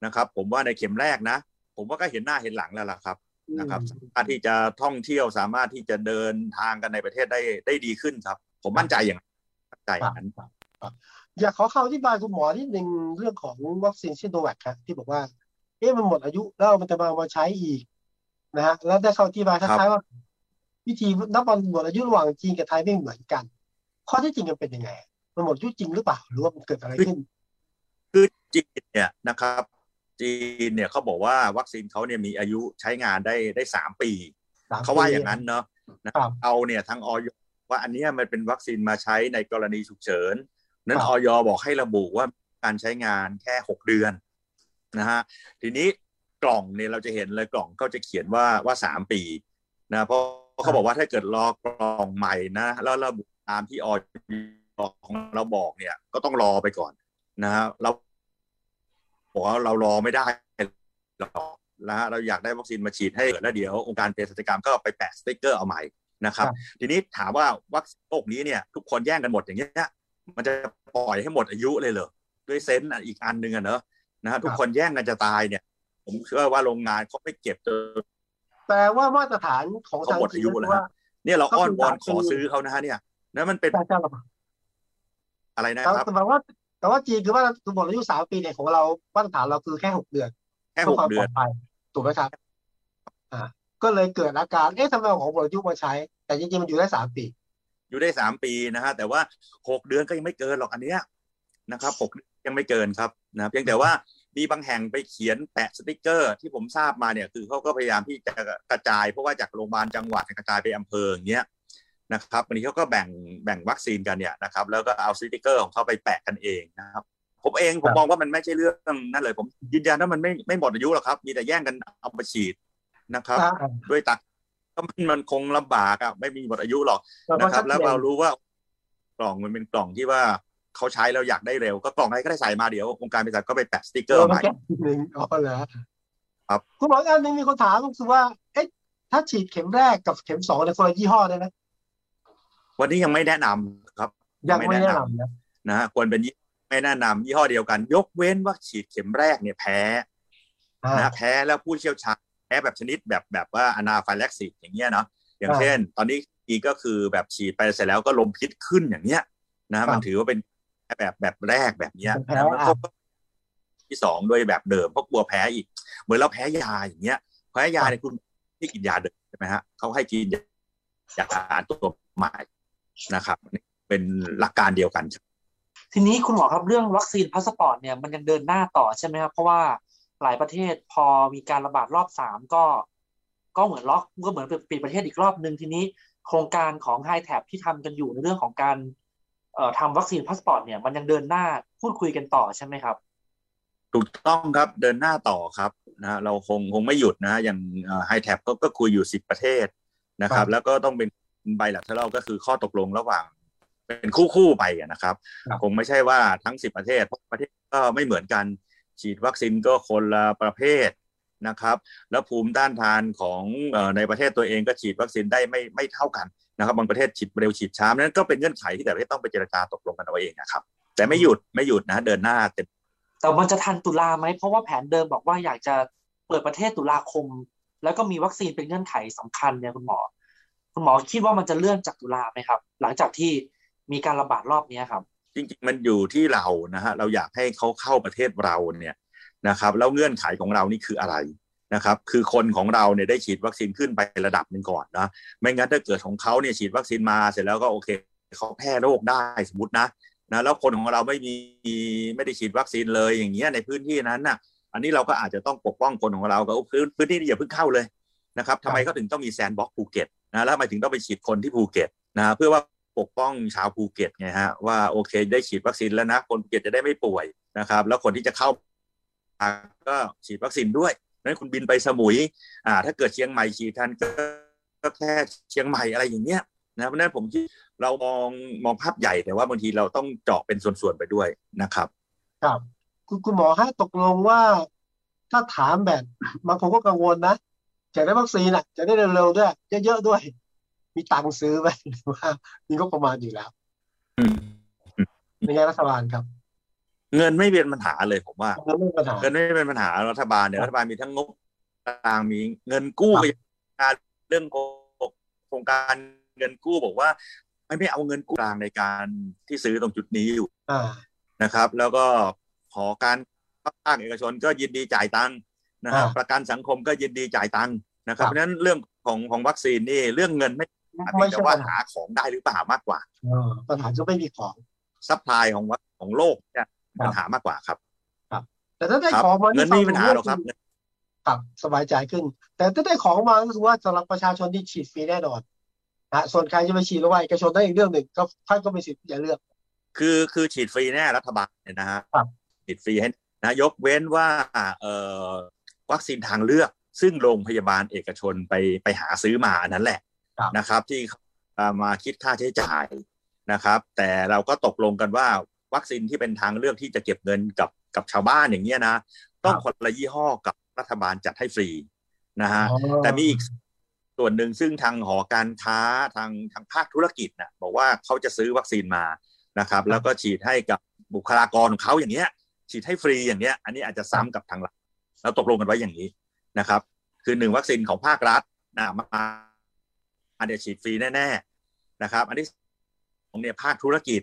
นะครับผมว่าในเข็มแรกนะ ผมว่าก็เห็นหน้าเห็นหลังแล้วล่ะครับนะครับสามารถที่จะท่องเที่ยวสามารถที่จะเดินทางกันในประเทศได้ได้ดีขึ้นครับ ผมมั่นใจอย่างนั้นมั่นใจอย่างนั้นอยากขอคำอธิบายคุณหมอนิดนึงเรื่องของวัคซีนซิโนแวคครับที่บอกว่าเอ๊ะมันหมดอายุแล้วมันจะมามาใช้อีกนะฮะแล้วได้คำอธิบายคครับล้ายๆว่า วิธีนับวันหมดอายุระหว่างจีนกับไทยไม่เหมือนกัน ข้อที่จริงมันเป็นยังไง มันหมดอายุจริงหรือเปล่าหรือว่ามันเกิดอะไรขึ้นคือจีนเนี่ยนะครับ จีนเนี่ยเขาบอกว่าวัคซีนเขาเนี่ยมีอายุใช้งานได้ได้สามปีสมเขาว่าปีอย่างนั้นเนาะนะครับเอาเนี่ยทางออยว่าอันเนี้ยมันเป็นวัคซีนมาใช้ในกรณีฉุกเฉิน นั้นครับออยบอกให้ระบุว่าการใช้งานแค่หกเดือน นะฮะทีนี้กล่องเนี่ยเราจะเห็นเลยกล่องก็จะเขียนว่าว่าสามปีนะเพราะเขาบอกว่าถ้าเกิดรอกล่องใหม่นะแล้วระบุตามที่ออยของเราบอกเนี่ย ก็ต้องรอไปก่อนนะฮะเราบอกว่าเรารอไม่ได้หรอกนะฮะเราอยากได้วัคซีนมาฉีดให้แล้วเดี๋ยวองค์การเภสัชกรรมก็ไปแปะสติ๊กเกอร์เอาใหม่นะครับครับทีนี้ถามว่าวัคซีนโรคนี้เนี่ย ทุกคนแย่งกันหมดอย่างเงี้ยมันจะปล่อยให้หมดอายุเลยเหรอด้วยเซนต์อีกอันหนึ่งอะเนอะ นะฮะทุกคนแย่งกันจะตายเนี่ย ผมเชื่อว่าโรงงานเขาไม่เก็บจนแปลว่ามาตรฐานของเขาทางหมดจีอานยุก็แล้คือวว่าฮะเนี่ยเราอ้อนวอนก็ขคืออว่าซื้อเขานะฮะเนี่ยนะมันเป็นใช่ใช่ครับอะไรนะแต่ครับแต่ว่า แต่ว่าจีนคือว่าคือหมดอายุสามปีเนี่ยของเรามาตรฐานเราคือแค่หกเดือน แค่หเพื่อกความเดืปลออนดภัยถูกไหมครับ อ่า ก็เลยเกิดอาการเอ๊ะทำไมเอาของหมดอายุมาใช้ แต่จริงๆมันอยู่ได้สามปีอยู่ได้สามปีนะฮะแต่ว่าหกเดือนก็ยังไม่เกินหรอกอันเนี้ยนะครับหกเดือนยังไม่เกินครับนะเพียงแต่ว่า มีบางแห่งไปเขียนแปะสติกเกอร์ที่ผมทราบมาเนี่ยคือเขาก็พยายามที่จะกระจาย เพราะว่าจากโรงพยาบาลจังหวัดกระจายไปอำเภออย่างเงี้ยนะครับวันนี้เขาก็แบ่งแบ่งวัคซีนกันเนี่ยนะครับแล้วก็เอาสติกเกอร์ของเขาไปแปะกันเองนะครับ ผมเองผมมองว่ามันไม่ใช่เรื่องนั่นเลย ผมยืนยันว่ามันไม่ไม่หมดอายุหรอกครับ มีแต่แย่งกันเอาไปฉีดนะครับอ่าด้วยตักก็มันมันคงลำบากอะไม่มีหมดอายุหรอกเราก็นะครับชัดแล้วเจนเรารู้ว่ากล่องมันเป็นกล่องที่ว่า เขาใช้แล้วอยากได้เร็ว ก็กล่องอะไรก็ได้ใส่มาเดี๋ยวองค์การบริษัทก็ไปแปะสติกเกอเอร์อมาใหม่แก้อีกหนึ่งอ๋อเหรอครับคุณหมออีกอันหนึงมีคนถามก็คือว่าเอ๊ะถ้าฉีดเข็มแรกกับเข็มสองในยคนละยี่ห้อได้ไหมวันนี้ยังไม่แนะนำครับ ยังไม่แนะนำนะนะฮะควรเป็นยี่ไม่แนะนำยี่ห้อเดียวกัน ยกเว้นว่าฉีดเข็มแรกเนี่ยแพ้อ่านะแพ้แล้วผู้เชี่ยวชาญแพ้แบบชนิดแบบแบบว่าอนาไฟแล็กซิสอย่างเงี้ยเนาะอย่างอ่าเช่น ตอนนี้อีกก็คือแบบฉีดไปเสร็จแล้วก็ลมพิษขึ้นอย่างเงี้ยนะครับมันถือว่าเป็น แพ้แบบแบบแรกแบบเนี้ยเป็นแพ้นะมันอะก็ที่สองด้วยแบบเดิมเพราะกลัวแพ้อีก เหมือนเราแพ้ยาอย่างเงี้ยแพ้ยาเนี่ยคุณที่กินยาเดิมใช่ไหมฮะเขาให้กินยาตัวใหม่นะครับ เป็นหลักการเดียวกัน ทีนี้คุณหมอครับเรื่องวัคซีนพาสปอร์ตเนี่ยมันยังเดินหน้าต่อใช่ไหมครับเพราะว่าหลายประเทศพอมีการระบาดรอบสามก็ ก็เหมือนล็อกก็เหมือนปิดประเทศอีกรอบหนึ่งทีนี้ โครงการของ HITAP ที่ทำกันอยู่ในเรื่องของการเอ่อ ทำวัคซีนพาสปอร์ตเนี่ยมันยังเดินหน้าพูดคุยกันต่อใช่ไหมครับถูกต้องครับเดินหน้าต่อครับนะเราคงคงไม่หยุดนะอย่าง HITAP ก็ก็คุยอยู่สิบประเทศนะคครัรับบแล้วก็ต้องเป็น bilateral ก็คือข้อตกลงระหว่าง เป็นคู่คู่ๆไปอะนะครับครับ คงไม่ใช่ว่าทั้งสิบประเทศเพราะประเทศก็ไม่เหมือนกัน ฉีดวัคซีนก็คนละประเภทนะครับ แล้วภูมิต้านทานของเอ่อในประเทศตัวเองก็ฉีดวัคซีนได้ไม่ไม่เท่ากัน นะครับบางประเทศฉีดเร็วฉีดช้านั้นก็เป็นเงื่อนไขที่แต่ละประเทศต้องไปเจรจาตกลงกันเอาเองนะครับ แต่ไม่หยุดไม่หยุดนะเดินหน้าเต็มแต่มันจะทันตุลาไหมเพราะว่าแผนเดิมบอกว่าอยากจะเปิดประเทศตุลาคม แล้วก็มีวัคซีนเป็นเงื่อนไขสำคัญเนี่ยคุณหมอ คุณหมอคิดว่ามันจะเลื่อนจากตุลาไหมครับ หลังจากที่มีการระบาดรอบเนี้ยครับ จริงๆมันอยู่ที่เรานะฮะเราอยากให้เขาเข้าประเทศเราเนี่ยนะครับ แล้วเงื่อนไขของเรานี่คืออะไร นะครับคือคนของเราเนี่ยได้ฉีดวัคซีนขึ้นไประดับหนึ่งก่อนนะไม่งั้นถ้าเกิดของเขาเนี่ยฉีดวัคซีนมาเสร็จแล้วก็โอเคเขาแพร่โรคได้สมมตินะนะแล้วคนของเราไม่มีไม่ได้ฉีดวัคซีนเลยอย่างเงี้ยในพื้นที่นั้นน่ะอันนี้เราก็อาจจะต้องปกป้องคนของเราก็พื้นพื้นที่นี้อย่าเพิ่งเข้าเลยนะครับทำไมเขาถึงต้องมีแซนด์บ็อกซ์ภูเก็ตนะแล้วทำไมถึงต้องไปฉีดคนที่ภูเก็ตนะเพื่อว่าปกป้องชาวภูเก็ตไงฮะว่าโอเคได้ฉีดวัคซีนแล้วนะคนภูเก็ตจะได้ไม่ป่วยนะครับ แล้วคนที่จะเข้ามาก็ฉีดวัคซีนด้วย นั้นคุณบินไปสมุยอ่าถ้าเกิดเชียงใหม่ฉีดทันก็ก็แค่เชียงใหม่อะไรอย่างเงี้ยนะเพราะฉะนั้นผมคิดเรามองมองภาพใหญ่แต่ว่าบางทีเราต้องเจาะเป็นส่วนๆไปด้วยนะครับ ครับ คุณคุณหมอฮะตกลงว่า ถ้าถามแบบบางคนก็กังวลนะจะได้วัคซีนอะ จะได้เร็วๆด้วยเยอะๆด้วย มีตังค์ซื้อไหมหรือว่ามีงบประมาณอยู่แล้วอืมในไงรัฐบาลครับ เงินไม่เป็นปัญหาเลยผมว่าเงินไม่มีปัญหาเงินไม่เป็นปัญหารัฐบาลเนี่ยครับรัฐบาลมีทั้งงบกลางมีเงินกู้ครับก็ยังการเรื่องโครงการเงินกู้บอกว่า ไม่ไม่เอาเงินกู้กลางในการที่ซื้อตรงจุดนี้อยู่อ่านะครับ แล้วก็หอการภาคเอกชนก็ยินดีจ่ายตังค์นะครับอ่าประกันสังคมก็ยินดีจ่ายตังค์นะคครับรับเพราะฉะนั้นเรื่องของของวัคซีนนี่เรื่องเงินไม่ไม่แต่ใช่ว่าปัญหาหาของได้หรือเปล่ามากกว่าเออปัญหาก็ไม่มีของ supply ของวัคของโลกเนี่ยครับ ปัญหามากกว่าครับแต่ถ้าได้ครับของมาเงินไม่มีปัญหาหรอกครับครับสบายใจขึ้น แต่ถ้าได้ของมาก็คือว่าสำหรับประชาชนที่ฉีดฟรีแน่นอนนะส่วนใครจะไปฉีดหรือว่าเอกชนได้อีกเรื่องหนึ่งก็ท่านก็มีสิทธิ์อย่าเลือก คือคือฉีดฟรีแน่รัฐบาลเนี่ยนะฮะครับฉีดฟรีให้นะยกเว้นว่าเอ่อวัคซีนทางเลือก ซึ่งโรงพยาบาลเอกชนไปไปหาซื้อมาอันนั้นแหละครับนะครับ ที่เอามาคิดค่าใช้จ่ายนะครับ แต่เราก็ตกลงกันว่า วัคซีนที่เป็นทางเลือกที่จะเก็บเงินกับกับชาวบ้านอย่างเงี้ยนะ ต้องคนละยี่ห้อกับรัฐบาลจัดให้ฟรีนะฮะอ๋อแต่มีอีกส่วนหนึ่งซึ่งทางหอการค้าทางทางภาคธุรกิจนะบอกว่าเขาจะซื้อวัคซีนมานะครับ แล้วก็ฉีดให้กับบุคลากรของเขาอย่างเงี้ย ฉีดให้ฟรีอย่างเงี้ย อันนี้อาจจะซ้ำกับทางรัฐเราตกลงกันไว้อย่างนี้นะครับ คือหนึ่งวัคซีนของภาครัฐนะมาอันเดียฉีดฟรีแน่ๆนะครับ อันที่ของเนี่ยภาคธุรกิจ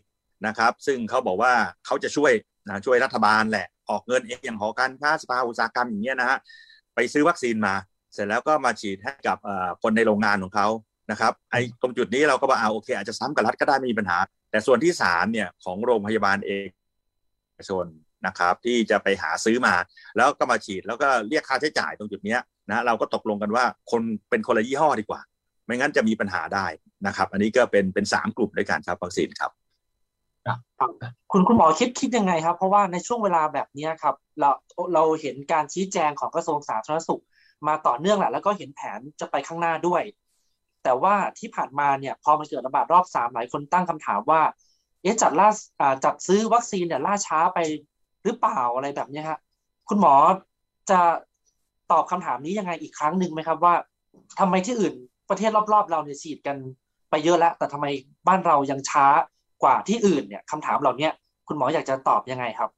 นะครับ ซึ่งเขาบอกว่าเขาจะช่วยนะช่วยรัฐบาลแหละออกเงินเองอย่างหอการค้าสภาอุตสาหกรรมอย่างเงี้ยนะฮะไปซื้อวัคซีนมา เสร็จแล้วก็มาฉีดให้กับคนในโรงงานของเขานะครับไอ้ตรงจุดนี้เราก็บอกเอาโอเค อาจจะซ้ำกับรัฐก็ได้ไม่มีปัญหา แต่ส่วนที่สามเนี่ยของโรงพยาบาลเอกชนนะครับที่จะไปหาซื้อมา แล้วก็มาฉีดแล้วก็เรียกค่าใช้จ่ายตรงจุดนี้นะเราก็ตกลงกันว่าคนเป็นคนละยี่ห้อดีกว่า ไม่งั้นจะมีปัญหาได้นะครับ อันนี้ก็เป็นเป็นสามกลุ่มด้วยกันครับวัคซีนครับ คุณคุณหมอคิดคิดยังไงครับ เพราะว่าในช่วงเวลาแบบนี้ครับ เราเราเห็นการชี้แจงของกระทรวงสาธารณสุข มาต่อเนื่องแหละแล้วก็เห็นแผนจะไปข้างหน้าด้วย แต่ว่าที่ผ่านมาเนี่ยพอมันเกิดระบาดรอบสามหลายคนตั้งคำถามว่าเอ๊ะจัดล่าจัดซื้อวัคซีนเนี่ยล่าช้าไปหรือเปล่าอะไรแบบนี้ฮะคุณหมอจะตอบคำถามนี้ยังไงอีกครั้งหนึ่งไหมครับว่าทำไมที่อื่นประเทศรอบๆ เราเนี่ยฉีดกันไปเยอะแล้ว แต่ทำไมบ้านเรายังช้า กว่าที่อื่นเนี่ยคำถามเหล่านี้คุณหมออยากจะตอบยังไงครับ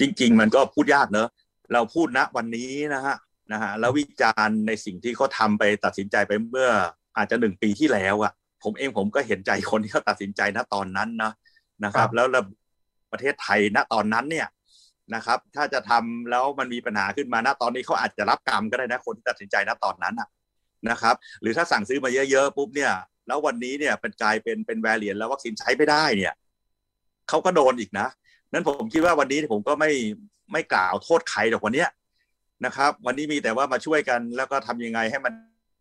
จริง ๆ มันก็พูดยากเนอะเราพูดณวันนี้นะฮะนะฮะแล้ววิจารณ์ในสิ่งที่เขาทาไปตัดสินใจไปเมื่ออาจจะหนึ่งปีที่แล้วอะผมเองผมก็เห็นใจคนที่เขาตัดสินใจณตอนนั้นนะนะครับ แล้วประเทศไทยณตอนนั้นเนี่ยนะครับ ถ้าจะทำแล้วมันมีปัญหาขึ้นมาณตอนนี้เขาอาจจะรับกรรมก็ได้นะคนที่ตัดสินใจณตอนนั้นนะครับ หรือถ้าสั่งซื้อมาเยอะๆปุ๊บเนี่ย แล้ววันนี้เนี่ยเป็นกลายเป็นเป็นแวรเลียนแล้ววัคซีนใช้ไม่ได้เนี่ยเขาก็โดนอีกนะนั้นผมคิดว่าวันนี้ผมก็ไม่ไม่กล่าวโทษใครหรอกวันนี้นะครับ วันนี้มีแต่ว่ามาช่วยกันแล้วก็ทำยังไงให้มัน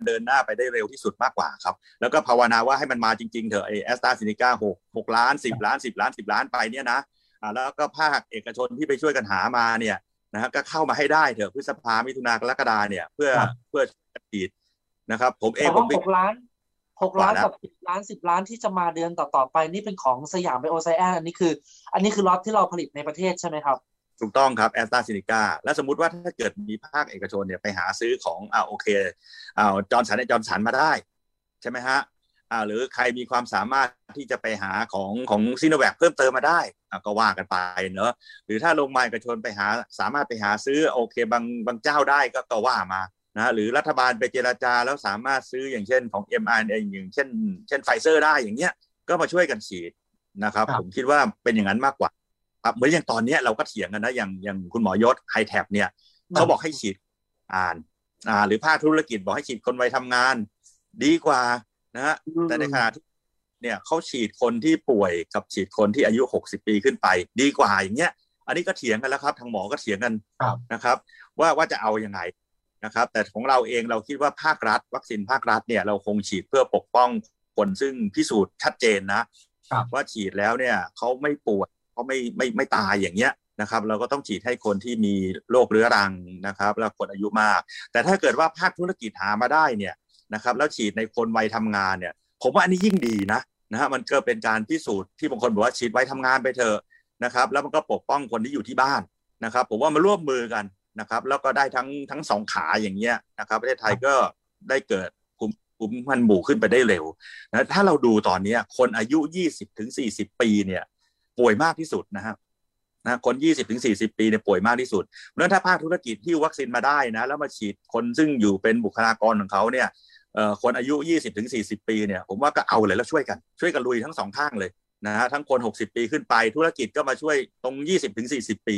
เดินหน้าไปได้เร็วที่สุดมากกว่าครับ แล้วก็ภาวนาว่าให้มันมาจริง ๆ เถอะไอแอสตราเซเนกาหกหกล้านสิบล้านสิบล้านสิบล้านไปเนี่ยนะอ่าแล้วก็ภาคเอกชนที่ไปช่วยกันหามาเนี่ยนะฮะก็เข้ามาให้ได้เถอะพฤษภามิถุนากรกฎาเนี่ย เพื่อเพื่อฉีดนะครับ ผมเองผมหกล้าน หกล้านกับสิบล้านสิบล้านที่จะมาเดือนต่อๆไปนี่เป็นของ Siam Bio science อันนี้คือ อันนี้คือล็อตที่เราผลิตในประเทศใช่ไหมครับ ถูกต้องครับแอสตราซินิกาและสมมุติว่าถ้าเกิดมีภาคเอกชนเนี่ยไปหาซื้อของอ่าโอเคอ่า Johnson Johnson มาได้ ใช่ไหมฮะอ่าหรือใครมีความสามารถที่จะไปหาของของซีโนแวคเพิ่มเติมมาได้อ่าก็ว่ากันไปเนอะหรือถ้าลงมาเอกชนไปหาสามารถไปหาซื้อโอเคบางบางเจ้าได้ก็ก็ว่ามา นะหรือรัฐบาลไปเจราจาแล้วสามารถซื้ออย่างเช่นของ Moderna อย่างเช่น เช่นไฟเซอร์ได้อย่างเงี้ยก็มาช่วยกันฉีดนะครับ ผมคิดว่าเป็นอย่างนั้นมากกว่าครับเหมือนอย่างตอนนี้เราก็เถียงกันนะอย่างอย่างคุณหมอยศ HITAP เนี่ยเขาบอกให้ฉีดอ่านอ่า หรือภาคธุรกิจบอกให้ฉีดคนวัยทำงาน ดีกว่านะฮะแต่ในขณะที่เนี่ยเขาฉีดคนที่ป่วยกับฉีดคนที่อายุหกสิบปีขึ้นไป ดีกว่าอย่างเงี้ย อันนี้ก็เถียงกันแล้วครับ ทางหมอก็เถียงกันนะครับ ว่าว่าจะเอาอยัางไง นะครับ แต่ของเราเองเราคิดว่าภาครัฐ วัคซีนภาครัฐเนี่ยเราคงฉีดเพื่อปกป้องคนซึ่งพิสูจน์ชัดเจนนะว่าฉีดแล้วเนี่ยเขาไม่ปวดเขาไม่ไม่ไม่ตายอย่างเงี้ยนะครับเราก็ต้องฉีดให้คนที่มีโรคเรื้อรังนะครับ แล้วคนอายุมาก แต่ถ้าเกิดว่าภาคธุรกิจหามาได้เนี่ยนะครับ แล้วฉีดในคนวัยทำงานเนี่ย ผมว่าอันนี้ยิ่งดีนะนะฮะมันก็เป็นการพิสูจน์ที่บางคนบอกว่าฉีดไว้ทำงานไปเถอะนะครับ แล้วมันก็ปกป้องคนที่อยู่ที่บ้านนะครับ ผมว่ามาร่วมมือกัน นะครับแล้วก็ได้ทั้งทั้งสองขาอย่างเงี้ยนะครับประเทศไทยก็ได้เกิดภูมิภูมิพันธ์หมู่ขึ้นไปได้เร็วนะถ้าเราดูตอนนี้คนอายุ 20ถึง40 ปีเนี่ยป่วยมากที่สุดนะครับนะคน 20ถึง40 ปีเนี่ยป่วยมากที่สุดเพราะฉะนั้นถ้าภาคธุรกิจที่วัคซีนมาได้นะแล้วมาฉีดคนซึ่งอยู่เป็นบุคลากรของเขาเนี่ยคนอายุ 20ถึง40 ปีเนี่ยผมว่าก็เอาเลยแล้วช่วยกันช่วยกันลุยทั้งสองข้างเลยนะฮะทั้งคน 60 ปีขึ้นไปธุรกิจก็มาช่วยตรง 20ถึง40 ปี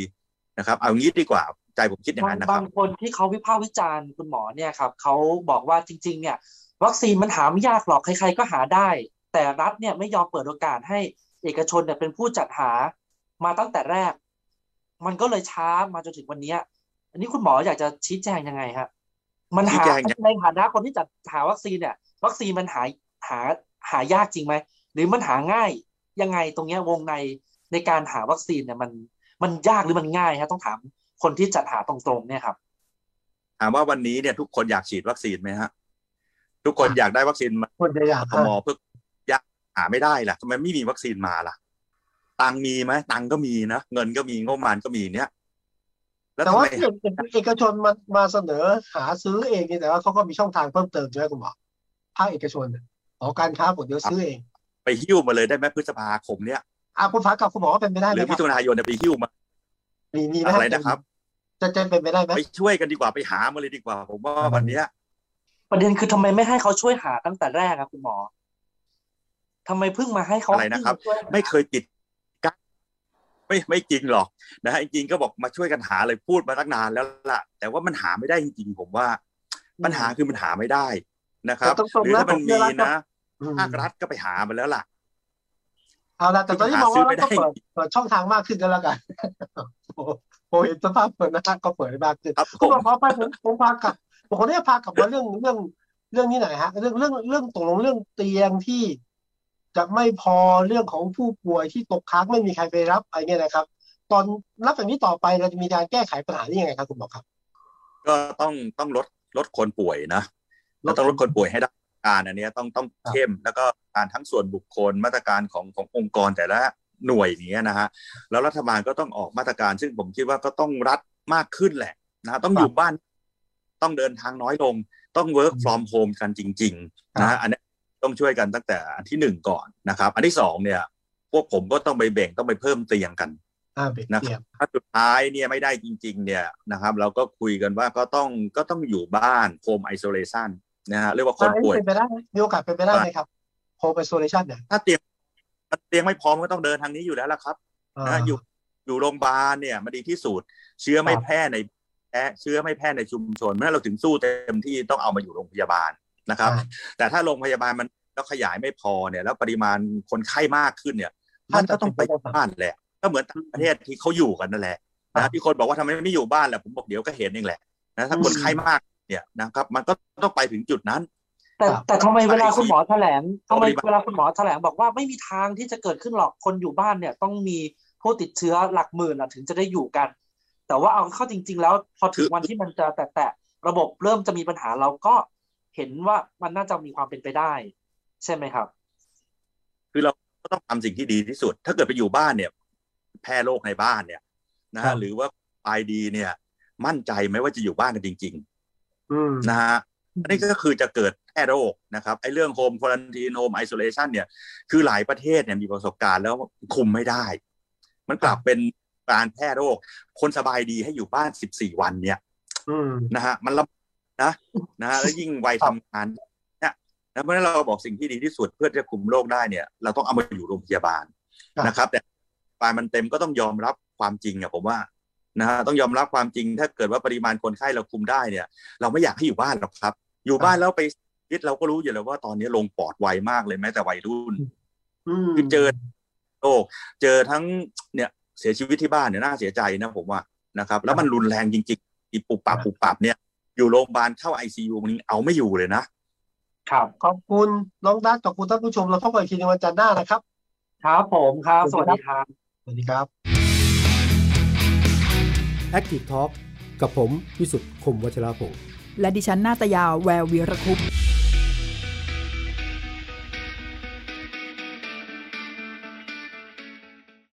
นะครับเอางี้ดีกว่า ใจผมคิดอย่างนั้นนะครับบางคนที่เขาวิพากษ์วิจารณ์คุณหมอเนี่ยครับเขาบอกว่าจริง ๆ เนี่ย วัคซีนมันหาไม่ยากหรอกใครๆก็หาได้ แต่รัฐเนี่ยไม่ยอมเปิดโอกาสให้เอกชนเนี่ยเป็นผู้จัดหามาตั้งแต่แรก มันก็เลยช้ามาจนถึงวันนี้อันนี้คุณหมออยากจะชี้แจงยังไงครับมันหาในฐานะคนที่จัดหาวัคซีนเนี่ย วัคซีนมันหาหาหายากจริงไหมหรือมันหาง่ายยังไงตรงเนี้ยวงในในการหาวัคซีนเนี่ยมันมันยากหรือมันง่ายครับต้องถาม คนที่จัดหาตรงๆเนี่ยครับถามว่าวันนี้เนี่ยทุกคนอยากฉีดวัคซีนไหมฮะ ทุกคนอยากได้วัคซีนมาคนจะอยากหมอเพื่ออยากหาไม่ได้ล่ะทำไมไม่มีวัคซีนมาล่ะ ตังมีไหมตังก็มีนะเงินก็มีงบประมาณก็มีเนี้ยแต่ว่าเอกชนมามาเสนอหาซื้อเองแต่ว่าเขาก็มีช่องทางเพิ่มเติมใช่ไหมคุณหมอภาคเอกชนหอการค้าผมเดี๋ยวซื้อเอง ไปหิ้วมาเลยได้ไหมพฤษภาคมเนี้ยอาคุณพักกับคุณหมอว่าเป็นไปได้ไหหมรือครัมิบถุนายนจะไปหิ้วมามีมีไหมอะไรนะครับ จะจะเป็นไปได้ไหมไปช่วยกันดีกว่าไปหามาเลยดีกว่า ผมว่าวันเนี้ยประเด็นคือทำไมไม่ให้เขาช่วยหาตั้งแต่แรกอะคุณหมอทำไมเพิ่งมาให้เขาอะไรนะครับช่วยหาไม่เคยปิดกั้นไม่ไม่จริงหรอกนะฮะจริงๆก็บอกมาช่วยกันหาเลยพูดมาตั้งนานแล้วล่ะ แต่ว่ามันหาไม่ได้จริงๆผมว่า ปัญหาคือมันหาไม่ได้นะครับแต่ตรงหๆรือนะถ้ามันผมมีเชื่อว่านะอืมภาครัฐก็ไปหามาแล้วล่ะเอาละแต่ตอนนี้หามองซื้อว่าไม่เราก็ได้เปิดเปิดช่องทางมากขึ้นก็แล้วกันโอ้โห ผมเห็นสภาพเปิดนะก็เปิดได้มากขึ้นครับผคุณหมมอขอไปผมผมพากลับผมขออนุญาตพากลับมาเรื่องเรื่องเรื่องนี้หน่อยฮะ เรื่องเรื่องเรื่องตกลงเรื่องเตียงที่จะไม่พอเรื่องของผู้ป่วยที่ตกค้างไม่มีใครไปรับอะไรเงี้ยนะครับ ตอนนับจากนี้ต่อไปเราจะมีการแก้ไขปัญหานี้ยังไงครับคุณหมอครับ ก็ต้องต้องลดลดคนป่วยนะเราต้องลดคนป่วยให้ได้การอันเนี้ยต้องต้องเข้มแล้วก็การทั้งส่วนบุคคลมาตรการของขององค์กรแต่ละ หน่วยอย่างเงี้ยนะฮะแล้วรัฐบาลก็ต้องออกมาตรการ ซึ่งผมคิดว่าก็ต้องรัดมากขึ้นแหละนะต้องอยู่บ้าน ต้องเดินทางน้อยลง ต้อง work from home กันจริงๆนะฮะอันนี้ต้องช่วยกันตั้งแต่อันที่หนึ่งก่อนนะครับ อันที่สองเนี่ย พวกผมก็ต้องไปแบ่งต้องไปเพิ่มเตียงกันอ่าเบรกนะคเตียรับงถ้าสุดท้ายเนี่ยไม่ได้จริง ๆ เนี่ยนะครับ เราก็คุยกันว่าก็ต้องก็ต้องอยู่บ้าน home isolation นะฮะเรียกว่าคนอ่าอันป่นี้วยเป็นไปได้ไหมมีโอกาสเป็นไปได้ไหมครับ home isolation เนี่ยถ้าเตียง ถ้าเตียงไม่พร้อมก็ต้องเดินทางนี้อยู่แล้วล่ะครับอ่านะอยู่อยู่โรงพยาบาลเนี่ยมันดีที่สุดเชื้อไม่ครับแพร่ในแพร่เชื้อไม่แพร่ในชุมชนเพราะฉะนั้นเราถึงสู้เต็มที่ต้องเอามาอยู่โรงพยาบาลนะครับอ่าแต่ถ้าโรงพยาบาลมันแล้วขยายไม่พอเนี่ย แล้วปริมาณคนไข้มากขึ้นเนี่ย มันก็ต้องไปบ้านแหละ ก็เหมือนต่างประเทศที่เขาอยู่กันนั่นแหละครันะบที่คนบอกว่าทำไมไม่อยู่บ้านแหละผมบอกเดี๋ยวก็เห็นเองแหละนะถ้าอืมคนไข้มากเนี่ยนะครับ มันก็ต้องไปถึงจุดนั้น แต่ครับแต่ทำไมเวลาคุณหมอแถลงทำไมปริมาณเวลาคุณหมอแถลงบอกว่าไม่มีทางที่จะเกิดขึ้นหรอกคนอยู่บ้านเนี่ย ต้องมีผู้ติดเชื้อหลักหมื่นอะถึงจะได้อยู่กัน แต่ว่าเอาเข้าจริง ๆ แล้วพอถึงวันที่มันจะแตะๆระบบเริ่มจะมีปัญหาเราก็เห็นว่ามันน่าจะมีความเป็นไปได้ ใช่ไหมครับ คือเราก็ต้องทำสิ่งที่ดีที่สุด ถ้าเกิดไปอยู่บ้านเนี่ย แพร่โรคในบ้านเนี่ย นะครัฮะบหรือว่าปลายดีเนี่ย มั่นใจไหมว่าจะอยู่บ้านกันจริงอืมๆนะฮะ อันนี้ก็คือจะเกิดแพร่โรคนะครับไอ้เรื่องโฮมควอลันทีนโฮมไอโซเลชันเนี่ยคือหลายประเทศเนี่ยมีประสบการณ์แล้วคุมไม่ได้ มันกลับเป็นการแพร่โรค คนสบายดีให้อยู่บ้าน14วันเนี่ยอืมนะฮะมันลำนะนะฮะแล้วยิ่งวัยทำงานเนี่ยนะเพราะฉะนั้นเราบอกสิ่งที่ดีที่สุดเพื่อจะคุมโรคได้เนี่ย เราต้องเอามาอยู่โรงพยาบาลครับนะครับ แต่ปลายมันเต็มก็ต้องยอมรับความจริงอะผมว่านะฮะต้องยอมรับความจริงถ้าเกิดว่าปริมาณคนไข้เราคุมได้เนี่ย เราไม่อยากให้อยู่บ้านหรอกครับ อยู่บ้านแล้วไปคิดเราก็รู้อยู่แล้วว่าตอนนี้ลงปอดไวมากเลยแม้แต่วัยรุ่นอืมคือเจอโรคเจอทั้งเนี่ยเสียชีวิตที่บ้านเนี่ยน่าเสียใจนะผมว่านะครับ แล้วมันรุนแรงจริงๆอีปุบปับปุบปับเนี่ย อยู่โรงพยาบาลเข้าไอซียูมันเอาไม่อยู่เลยนะครับขอบคุณน้องดักขอบคุณท่านผู้ชมเราพบกันอีกทีในวันจันทร์หน้านะครับครับผมครับสวัสดีครับสวัสดีครับ Active Talk กับผมวิสุทธ์คมวัชราภงศ์ และดิฉันนาตยาแวววีรคุป